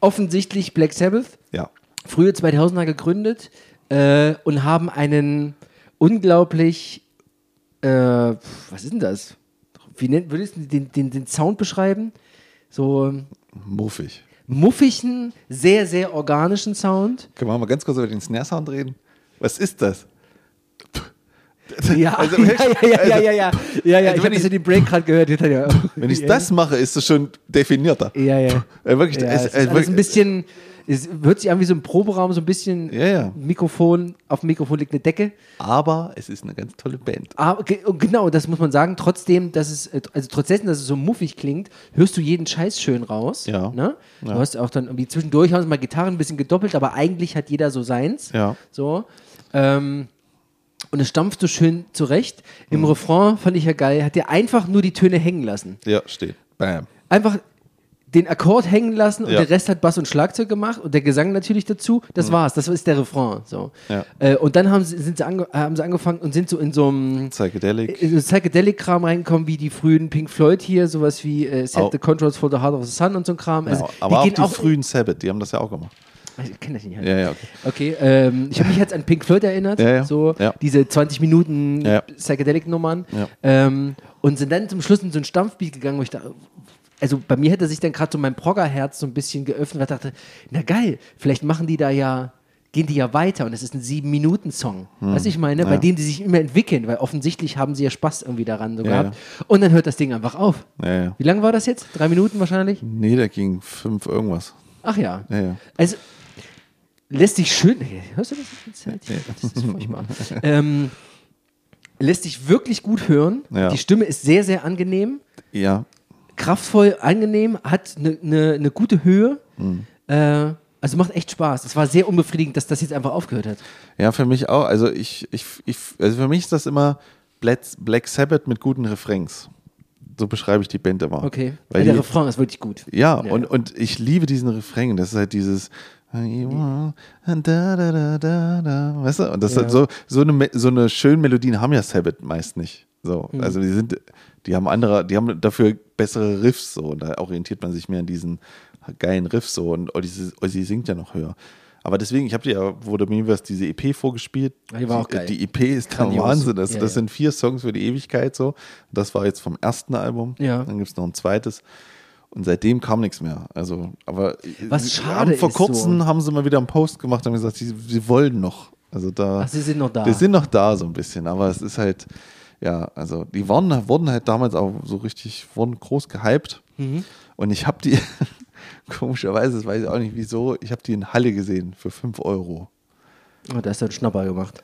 offensichtlich Black Sabbath, Ja. frühe 2000er gegründet äh, und haben einen unglaublich, äh, was ist denn das? Wie nennt, würdest du den, den, den Sound beschreiben? So. Muffig. Muffigen, sehr, sehr organischen Sound. Können wir mal ganz kurz über den Snare-Sound reden? Was ist das? Ja, also, <laughs> ja, ja, ja, also, ja, ja, ja, ja, also, ich habe so den Break gerade gehört. Wenn ich das mache, ist es schon definierter. Ja, ja. Äh, wirklich, ja, es, ist, also, wirklich, ein bisschen es hört sich an wie so ein Proberaum, so ein bisschen Ja, ja. Mikrofon, auf dem Mikrofon liegt eine Decke. Aber es ist eine ganz tolle Band. Aber und genau, das muss man sagen. Trotzdem, dass es, äh, also trotz dessen, dass es so muffig klingt, hörst du jeden Scheiß schön raus. Ja. Ne? Du Ja. hast auch dann irgendwie zwischendurch haben sie mal Gitarren ein bisschen gedoppelt, aber eigentlich hat jeder so seins. Ja. So. Ähm, und es stampft so schön zurecht. Im Mhm. Refrain fand ich ja geil, hat der einfach nur die Töne hängen lassen. Ja, steht. Bam. Einfach den Akkord hängen lassen und Ja. der Rest hat Bass und Schlagzeug gemacht und der Gesang natürlich dazu. Das war's, das ist der Refrain. So. Ja. Äh, und dann haben sie, sind sie, ange haben sie angefangen und sind so in so einem Psychedelic. in so Psychedelic-Kram reingekommen, wie die frühen Pink Floyd hier, sowas wie äh, Set Auch- the Controls for the Heart of the Sun und so ein Kram. Also, Ja, aber auch gehen die frühen Sabbath, die haben das ja auch gemacht. Ich kenne das nicht. Ja, ja, okay. Okay, ähm, ich habe mich jetzt an Pink Floyd erinnert, Ja, so diese 20 Minuten. Psychedelic-Nummern ähm, und sind dann zum Schluss in so ein Stampfbeat gegangen, wo ich dachte, also bei mir hätte sich dann gerade so mein Progger-Herz so ein bisschen geöffnet, weil ich dachte, na geil, vielleicht machen die da ja, gehen die ja weiter und es ist ein Sieben-Minuten-Song. Weißt du, ich meine, bei Hm. Ja. dem die sich immer entwickeln, weil offensichtlich haben sie ja Spaß irgendwie daran so Ja, gehabt. Und dann hört das Ding einfach auf. Ja, ja. Wie lange war das jetzt? Drei Minuten wahrscheinlich? Nee, der ging fünf irgendwas. Ach ja. Ja, ja. Also lässt sich schön. Hörst du das? Das ist furchtbar. ähm, lässt sich wirklich gut hören. Ja. Die Stimme ist sehr, sehr angenehm, Ja, kraftvoll, angenehm, hat eine ne, ne gute Höhe. Mhm. Äh, also macht echt Spaß. Es war sehr unbefriedigend, dass das jetzt einfach aufgehört hat. Ja, für mich auch. Also ich, ich, ich also für mich ist das immer Black, Sabbath mit guten Refrains. So beschreibe ich die Band immer. Okay. Weil ja, der die, Refrain ist wirklich gut. ja, Ja. Und, und ich liebe diesen Refrain. Das ist halt dieses weißt du? Und das ist halt Ja. so, so eine, so eine schöne Melodien haben ja Sabbath meist nicht. So, Hm. also die sind, die haben andere, die haben dafür bessere Riffs so und da orientiert man sich mehr an diesen geilen Riffs so und Ozzy, Ozzy singt ja noch höher. Aber deswegen, ich habe dir ja, wurde mir was diese EP vorgespielt. Die war auch geil. Die EP ist der. Wahnsinn. Das, Ja, das ja. sind vier Songs für die Ewigkeit so. Das war jetzt vom ersten Album. Ja. Dann gibt es noch ein zweites. Und seitdem kam nichts mehr. Also, aber Was sie schade haben vor kurzem so. haben sie mal wieder einen Post gemacht und gesagt, sie, sie wollen noch. Also da. Ach, sie sind noch da. Die sind noch da so ein bisschen, aber es ist halt, ja, also die waren, wurden halt damals auch so richtig, wurden groß gehypt. Mhm. Und ich habe die, <laughs> komischerweise, das weiß ich auch nicht wieso, ich habe die in Halle gesehen für 5 Euro. Oh, da ist ein Schnapper gemacht.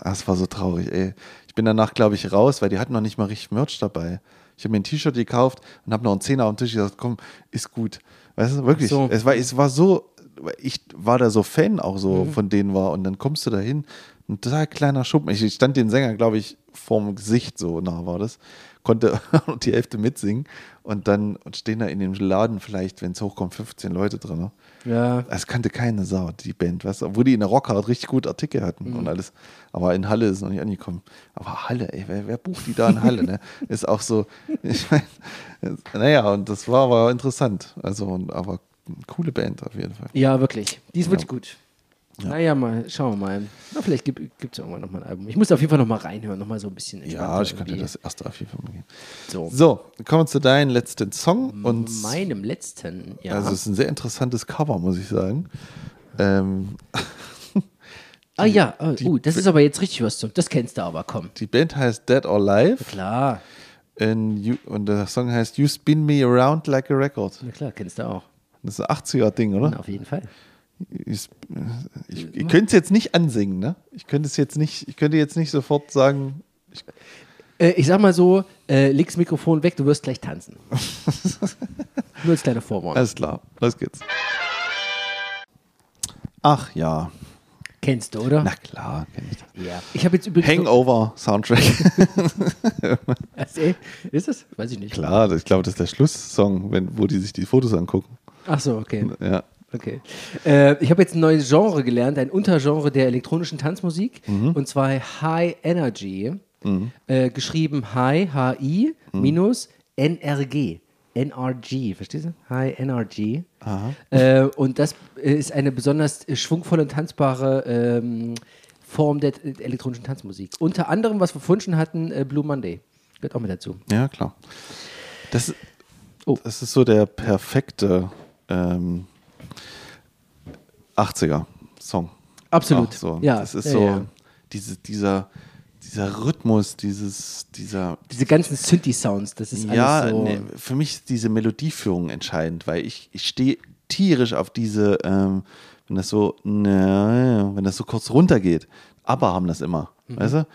Ah, Das war so traurig, ey. Ich bin danach, glaube ich, raus, weil die hatten noch nicht mal richtig Merch dabei. Ich habe mir ein T-Shirt gekauft und habe noch einen Zehner auf den Tisch gesagt, komm, ist gut. Weißt du, wirklich. So. Es, war, es war so, ich war da so Fan auch so Mhm. von denen war und dann kommst du da hin, ein total kleiner Schuppen. Ich stand den Sänger, glaube ich, vorm Gesicht, so nah war das. Konnte <laughs> die Hälfte mitsingen und dann stehen da in dem Laden vielleicht, wenn es hochkommt, 15 Leute drin. Ne? Ja. Es kannte keine Sau, die Band, du? Obwohl die in der Rockhard richtig gut Artikel hatten Mhm. und alles. Aber in Halle ist es noch nicht angekommen. Aber Halle, ey, wer, wer bucht die da in Halle, ne? <laughs> Ist auch so, <laughs> ich meine, naja, und das war aber interessant. Also, und, aber eine coole Band auf jeden Fall. Ja, wirklich. Die ist wirklich gut. Naja, mal, schauen wir mal. Na, vielleicht gibt es irgendwann nochmal ein Album. Ich muss auf jeden Fall nochmal reinhören, nochmal so ein bisschen Ja, ich könnte das erste auf jeden Fall mal geben. So. So, kommen wir zu deinem letzten Song. Und Meinem letzten, ja. also, es ist ein sehr interessantes Cover, muss ich sagen. Ähm, <laughs> ah ja, oh, uh, das ist aber jetzt richtig was zum. Das kennst du aber, komm. die Band heißt Dead or Live Klar, you, und der Song heißt You Spin Me Around Like a Record. na klar, kennst du auch. Das ist ein 80er-Ding, oder? Na, auf jeden Fall. Ich, ich, ich könnte es jetzt nicht ansingen, ne? Ich könnte es jetzt nicht, ich könnte jetzt nicht sofort sagen, ich, Äh, ich sag mal so, äh, leg das Mikrofon weg, du wirst gleich tanzen. <laughs> Nur als kleine Vorwarnung. Alles klar, los geht's. Ach ja, Kennst du, oder? na klar, kenn ich das. ja. Ich habe jetzt übrigens. Hangover Soundtrack. <laughs> Also, ey, ist es? Weiß ich nicht. klar, das- ich glaube, das ist der Schlusssong, wenn, wo die sich die Fotos angucken. Ach so, okay. Ja. Okay. Äh, ich habe jetzt ein neues Genre gelernt, ein Untergenre der elektronischen Tanzmusik, und zwar High Energy, äh, geschrieben High, H-I, minus NRG. NRG, verstehst du? High Energy. Äh, und das ist eine besonders schwungvolle und tanzbare ähm, Form der der elektronischen Tanzmusik. Unter anderem, was wir vorhin schon hatten, äh, Blue Monday. Gehört auch mit dazu. Ja, klar. Das, Oh. das ist so der perfekte ähm, 80er-Song. Absolut. So. Ja, Das ist ja, so ja. Diese, dieser, dieser Rhythmus, dieses, dieser. Diese ganzen Synthi-Sounds, das ist Ja, alles so. nee, für mich ist diese Melodieführung entscheidend, weil ich, ich stehe tierisch auf diese, ähm, wenn das so, ne, wenn das so kurz runtergeht. Aber haben das immer, Mhm. weißt du?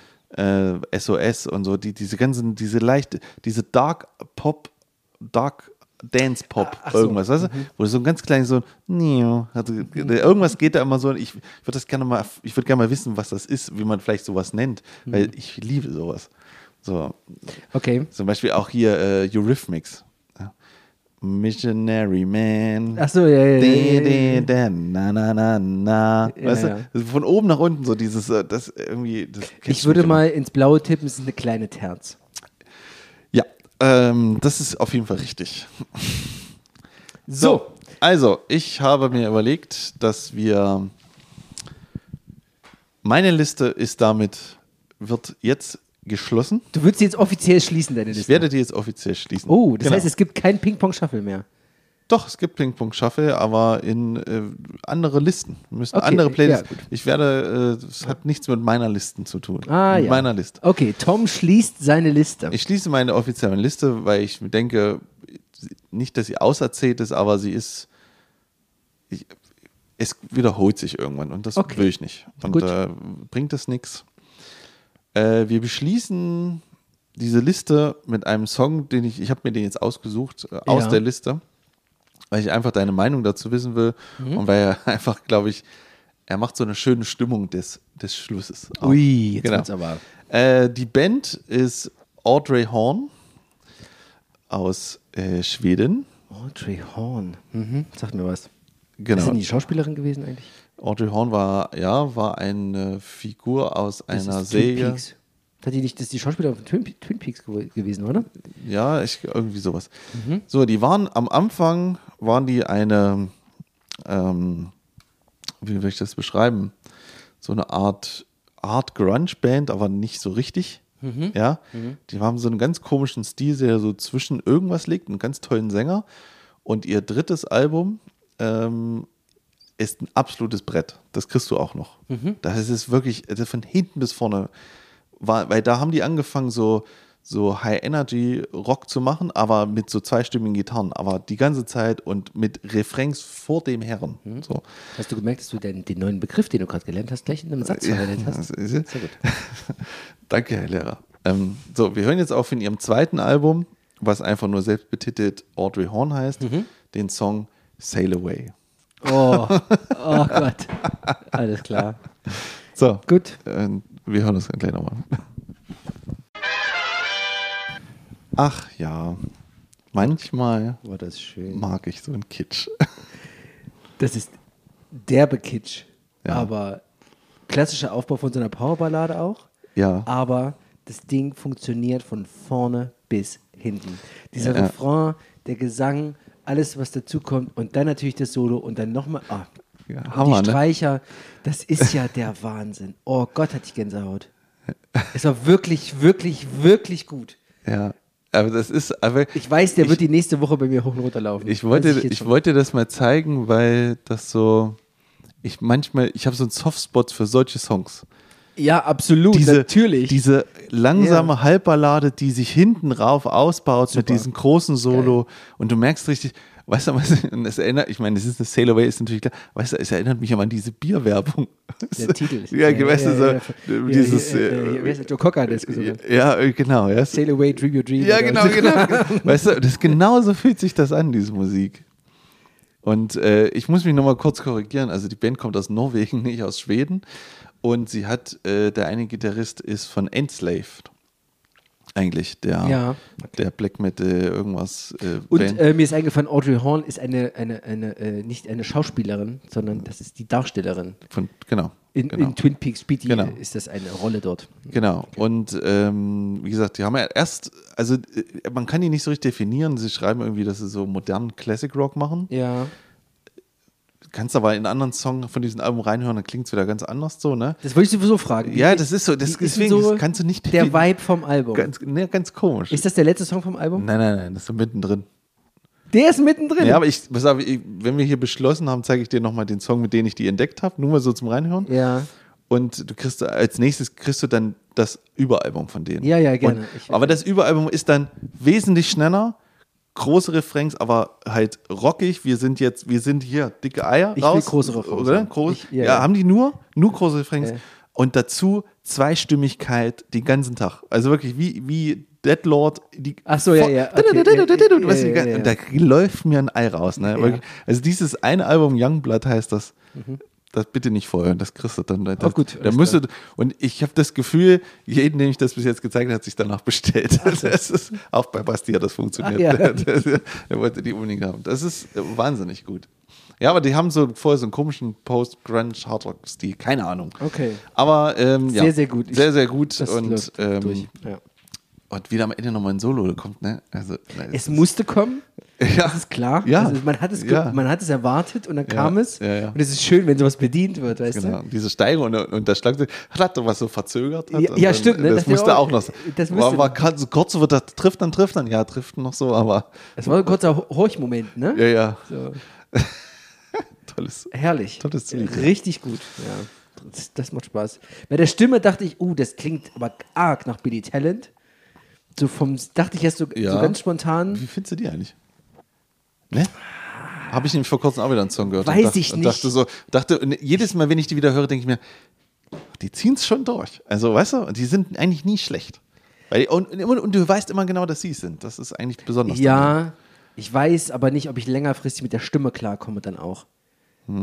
Äh, SOS und so, die, diese ganzen, diese leichte, diese Dark Pop, Dark Dance Pop, Ach so. irgendwas, weißt du? Wo so ein ganz kleines so, also, irgendwas geht da immer so, ich, ich würde das gerne mal, ich würde gerne mal wissen, was das ist, wie man vielleicht sowas nennt, Mhm. weil ich liebe sowas. So, Okay. zum Beispiel auch hier äh, Eurythmics. Missionary Man. Ach so, ja, ja, ja, De, de, de, na, na, na, na. Ja, weißt ja. du? Von oben nach unten so dieses, äh, das irgendwie. Das Ich würde mal ins Blaue tippen, es ist eine kleine Terz. Ähm, das ist auf jeden Fall richtig. So. Also, ich habe mir überlegt, dass wir. Meine Liste ist damit, wird jetzt geschlossen. Du würdest sie jetzt offiziell schließen, deine Liste. Ich werde die jetzt offiziell schließen. oh, das Genau. heißt, es gibt kein Ping-Pong-Shuffle mehr. Doch, es gibt Ping-Pong Shuffle, aber in äh, andere Listen. Müssen Okay, andere Playlists. ja, ich werde, äh, das hat nichts mit meiner Listen zu tun. Ah, mit ja. meiner Liste. Okay, Tom schließt seine Liste. Ich schließe meine offizielle Liste, weil ich denke, nicht, dass sie auserzählt ist, aber sie ist. Ich, es wiederholt sich irgendwann und das Okay. will ich nicht. Und Gut. äh, bringt das nichts. Äh, wir beschließen diese Liste mit einem Song, den ich, ich habe mir den jetzt ausgesucht äh, aus Ja. der Liste, weil ich einfach deine Meinung dazu wissen will Mhm. und weil er <laughs> einfach, glaube ich, er macht so eine schöne Stimmung des, des Schlusses. auch. Ui, jetzt Genau. wird's aber. Äh, die Band ist Audrey Horn aus äh, Schweden. Audrey Horn. Mhm, sag mir was. Genau. Ist denn die Schauspielerin gewesen eigentlich? Audrey Horn war, ja, war eine Figur aus Das einer Serie. Peaks. Hat die nicht, das ist die Schauspielerin von Twin, Twin Peaks gew- gewesen, oder? Ja, ich, irgendwie sowas. Mhm. So, die waren am Anfang, waren die eine, ähm, wie will ich das beschreiben? So eine Art Art Grunge Band, aber nicht so richtig. Mhm. Ja, die haben so einen ganz komischen Stil, der so zwischen irgendwas liegt, einen ganz tollen Sänger. Und ihr drittes Album ähm, ist ein absolutes Brett. Das kriegst du auch noch. Mhm. Das ist wirklich von hinten bis vorne. War, weil da haben die angefangen, so, so High-Energy-Rock zu machen, aber mit so zweistimmigen Gitarren, aber die ganze Zeit und mit Refrains vor dem Herren. Mhm. So. Hast du gemerkt, dass du den, den neuen Begriff, den du gerade gelernt hast, gleich in einem Satz verwendet Ja, hast? ist- Sehr gut. <laughs> Danke, Herr Lehrer. Ähm, so, wir hören jetzt auch von ihrem zweiten Album, was einfach nur selbst betitelt Audrey Horn heißt, Mhm. den Song Sail Away. Oh, oh Gott. <laughs> Alles klar. So, Gut. äh, wir hören uns gleich nochmal. Ach ja, manchmal War das schön. mag ich so einen Kitsch. Das ist derbe Kitsch. Ja. Aber klassischer Aufbau von so einer Powerballade auch. Ja. Aber das Ding funktioniert von vorne bis hinten. Dieser Ja. Refrain, der Gesang, alles, was dazu kommt und dann natürlich das Solo und dann nochmal. Ah, Ja, Hammer, die ne? Streicher, das ist ja <laughs> der Wahnsinn. Oh Gott, hatte ich Gänsehaut. Es war wirklich, wirklich, wirklich gut. Ja, aber das ist, aber Ich weiß, der Ich- wird die nächste Woche bei mir hoch und runter laufen. Ich wollte, ich, schon. wollte das mal zeigen, weil das so, ich manchmal, ich habe so einen Softspot für solche Songs. Ja, absolut, Diese, natürlich. Diese langsame Halbballade, die sich hinten rauf ausbaut mit Super. diesem großen Solo und du merkst richtig, weißt du, was, es erinnert, ich meine, es ist eine Sail Away, ist natürlich klar, weißt du, es erinnert mich aber an diese Bierwerbung. Der Titel. <laughs> Ja, weißt du, so, ja. dieses, äh? Joe Cocker hat das gesungen. ja, äh, genau, ja. Sail away, dream your dream. Ja, genau, genau. <laughs> Weißt du, das genauso fühlt sich das an, diese Musik. Und äh, ich muss mich nochmal kurz korrigieren. Also die Band kommt aus Norwegen, nicht aus Schweden. Und sie hat, äh, der eine Gitarrist ist von Enslaved. Eigentlich, der, Ja, der Black Metal irgendwas. Äh, Und äh, mir ist eingefallen, Audrey Horn ist eine, eine, eine äh, nicht eine Schauspielerin, sondern das ist die Darstellerin. von, genau. In, genau. in Twin Peaks die, Genau. ist das eine Rolle dort. Genau. Und ähm, wie gesagt, die haben ja erst, also äh, man kann die nicht so richtig definieren. Sie schreiben irgendwie, dass sie so modernen Classic Rock machen. Ja. Kannst aber in einen anderen Song von diesem Album reinhören, dann klingt es wieder ganz anders so, ne? Das wollte ich sowieso fragen. Ja, das ist so, das, deswegen so das kannst du nicht Der Vibe vom Album. Ganz, ne, ganz komisch. ist das der letzte Song vom Album? nein, nein, nein, das ist so mittendrin. Der ist mittendrin. Ja, aber ich, pass auf, ich, wenn wir hier beschlossen haben, zeige ich dir nochmal den Song, mit dem ich die entdeckt habe, nur mal so zum Reinhören. ja. Und du kriegst als nächstes kriegst du dann das Überalbum von denen. Ja, ja, gerne. Und, aber das Überalbum ist dann wesentlich schneller, große Refrains, aber halt rockig. Wir sind jetzt, wir sind hier dicke Eier Ich will raus. große Refrains Oder? Groß, Ich- ja, ja, ja. haben die nur, nur große Refrains. Ja. Und dazu Zweistimmigkeit den ganzen Tag. Also wirklich wie, wie Deadlord. Die Ach so, ja, ja. Und da läuft mir ein Ei raus. Ne? Also dieses eine Album Youngblood heißt das. Das bitte nicht vorher, das kriegst du dann. Das, Oh, gut, da alles müsste, und ich habe das Gefühl, jeden, dem ich das bis jetzt gezeigt habe, hat sich danach bestellt. Das ist, auch bei Basti hat das funktioniert. Ja. <laughs> Der wollte die unbedingt haben. Das ist wahnsinnig gut. Ja, aber die haben so vorher so einen komischen Post-Grunge-Hardrock-Stil, keine Ahnung. Okay. Aber ähm, ja, Sehr, sehr gut. Ich- Sehr, sehr gut. Das und, ähm, durch. Ja. Und wieder am Ende nochmal ein Solo kommt, ne? Also, na, Es musste kommen, ja, das ist klar. Ja. Also man, hat es Ja. man hat es erwartet und dann Ja, kam es. ja, ja. Und es ist schön, wenn sowas bedient wird, weißt Genau, du? diese Steigerung und, und das Schlagzeug hat doch was so verzögert. Hat Ja, und stimmt, ne? Das, Das musste auch auch- noch. das war, war so kurz wird das trifft dann trifft dann ja trifft noch so, aber Es war ein kurzer Ho- Horchmoment, ne? ja ja So. <laughs> tolles. Herrlich. Tolles Lied. Richtig gut. Ja. Das, das macht Spaß. Bei der Stimme dachte ich, uh, das klingt aber arg nach Billy Talent. So vom, dachte ich erst so, Ja. so ganz spontan. Wie findest du die eigentlich? Ne? Habe ich nämlich vor kurzem auch wieder einen Song gehört. Weiß dachte, ich und nicht. Dachte so, dachte, und jedes Mal, wenn ich die wieder höre, denke ich mir, die ziehen es schon durch. Also, weißt du, die sind eigentlich nie schlecht. Weil, und, und, und du weißt immer genau, dass sie es sind. Das ist eigentlich besonders. Ja, ich weiß aber nicht, ob ich längerfristig mit der Stimme klarkomme dann auch. So,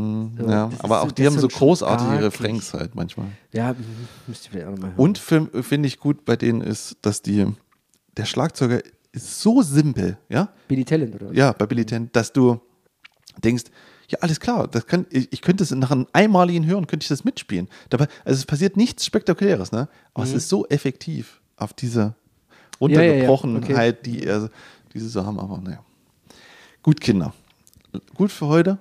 Ja, aber so- auch die das haben so großartige. Refrains halt manchmal. Ja, m- müsst ihr vielleicht auch nochmal hören. Und für- finde ich gut bei denen ist, dass die, der Schlagzeuger ist so simpel, ja? Billy Talent, oder? Ja, bei Billy Ten, dass du denkst, ja, alles klar, das kann, ich, ich könnte es nach einem einmaligen Hören, könnte ich das mitspielen. Dabei, also es passiert nichts Spektakuläres, ne? Aber es ist so effektiv auf diese Mhm. Ja, ja, ja, Runtergebrochenheit, die, er, die sie so haben, aber naja. Gut, Kinder. Gut für heute.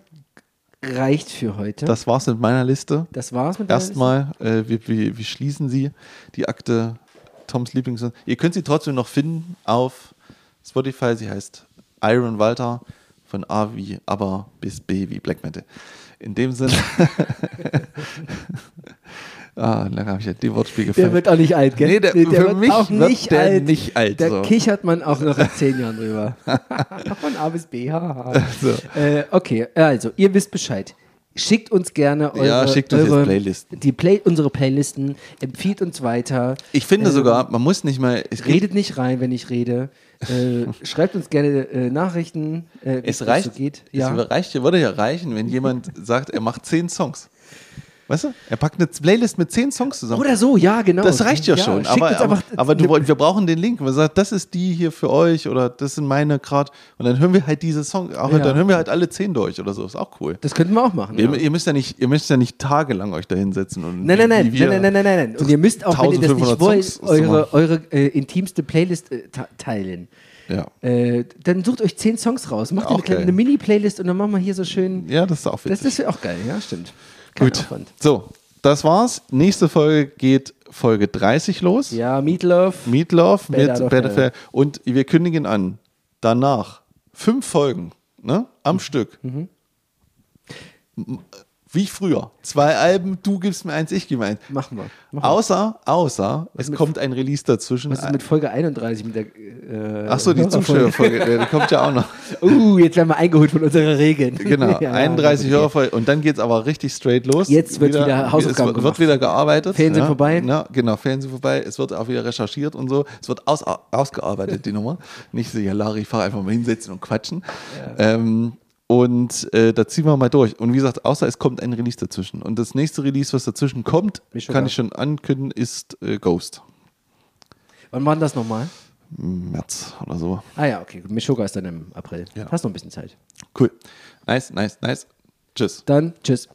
Reicht für heute. Das war's mit meiner Liste. Das war's mit deiner Liste? Erstmal, äh, wir, wir, wir schließen sie, die Akte Toms Lieblings. Ihr könnt sie trotzdem noch finden auf Spotify. Sie heißt Iron Walter von A wie Aber bis B wie Black Metal. In dem Sinne. <laughs> ah, lange habe ich ja die Wortspiel Der gefällt. wird auch nicht alt, gell? Nee, der- der für wird mich auch nicht der alt. nicht alt, Da so. kichert man auch noch in zehn Jahren drüber. <laughs> Von A bis B. haha. So. äh, okay, also, ihr wisst Bescheid. Schickt uns gerne eure, Ja, schickt uns eure Playlisten. Die Play unsere Playlisten, empfiehlt uns weiter. ich finde Ähm, sogar, man muss nicht mal. Redet nicht rein, wenn ich rede. Äh, schreibt uns gerne äh, Nachrichten, äh, wie es reicht. so geht. Es Ja. reicht, würde ja reichen, wenn jemand sagt, er macht zehn Songs. Weißt du? Er packt eine Playlist mit zehn Songs zusammen. Oder so, ja, genau. Das reicht ja, schon. schickt Aber, aber, aber du, wir brauchen den Link. Man sagt, das ist die hier für euch oder das sind meine gerade. Und dann hören wir halt diese Songs. Ja. Dann hören wir halt alle zehn durch oder so. Ist auch cool. Das könnten wir auch machen. Ihr, ja. ihr, müsst ja nicht, ihr müsst ja nicht tagelang euch da hinsetzen. Und Nein, nein, nein, nein, nein, nein, nein, nein. Und ihr müsst auch, wenn ihr das 1500 nicht wollt, Songs eure, eure äh, intimste Playlist äh, te- teilen. Ja. Äh, dann sucht euch zehn Songs raus, macht eine, kleine, eine Mini-Playlist und dann machen wir hier so schön. ja, das ist auch Das, witzig. das wäre auch geil, ja, stimmt. Kein Gut. Aufwand. So, das war's. Nächste Folge geht Folge 30 los. Ja, Meatloaf. Meatloaf Out mit Hell. Und wir kündigen an, danach fünf Folgen ne, am Stück. M- Wie früher. Zwei Alben, du gibst mir eins, ich gebe eins. Machen wir. Machen wir. Außer, außer, es mit- kommt ein Release dazwischen. Was ist mit Folge 31 mit der äh, Ach so, die? <laughs> Zuschauerfolge, die kommt ja auch noch. <laughs> Uh, jetzt werden wir eingeholt von unseren Regeln. <laughs> Genau, Ja, 31 okay. Hörerfolge und dann geht es aber richtig straight los. Jetzt wird wieder Hausaufgaben Es wird, gemacht. wird wieder gearbeitet. Sind ja, vorbei. Ja, genau, sind vorbei. Es wird auch wieder recherchiert und so. Es wird aus, ausgearbeitet, die Nummer. Nicht so, ja, Larry, ich fahre einfach mal hinsetzen und quatschen. Ähm, und äh, da ziehen wir mal durch. Und wie gesagt, außer es kommt ein Release dazwischen. Und das nächste Release, was dazwischen kommt, Mischuga. kann ich schon ankündigen, ist äh, Ghost. Wann war das nochmal? März oder so. Ah ja, okay. Meshuggah ist dann im April. Ja. Hast noch ein bisschen Zeit. Cool. Nice, nice, nice. Tschüss. Dann tschüss.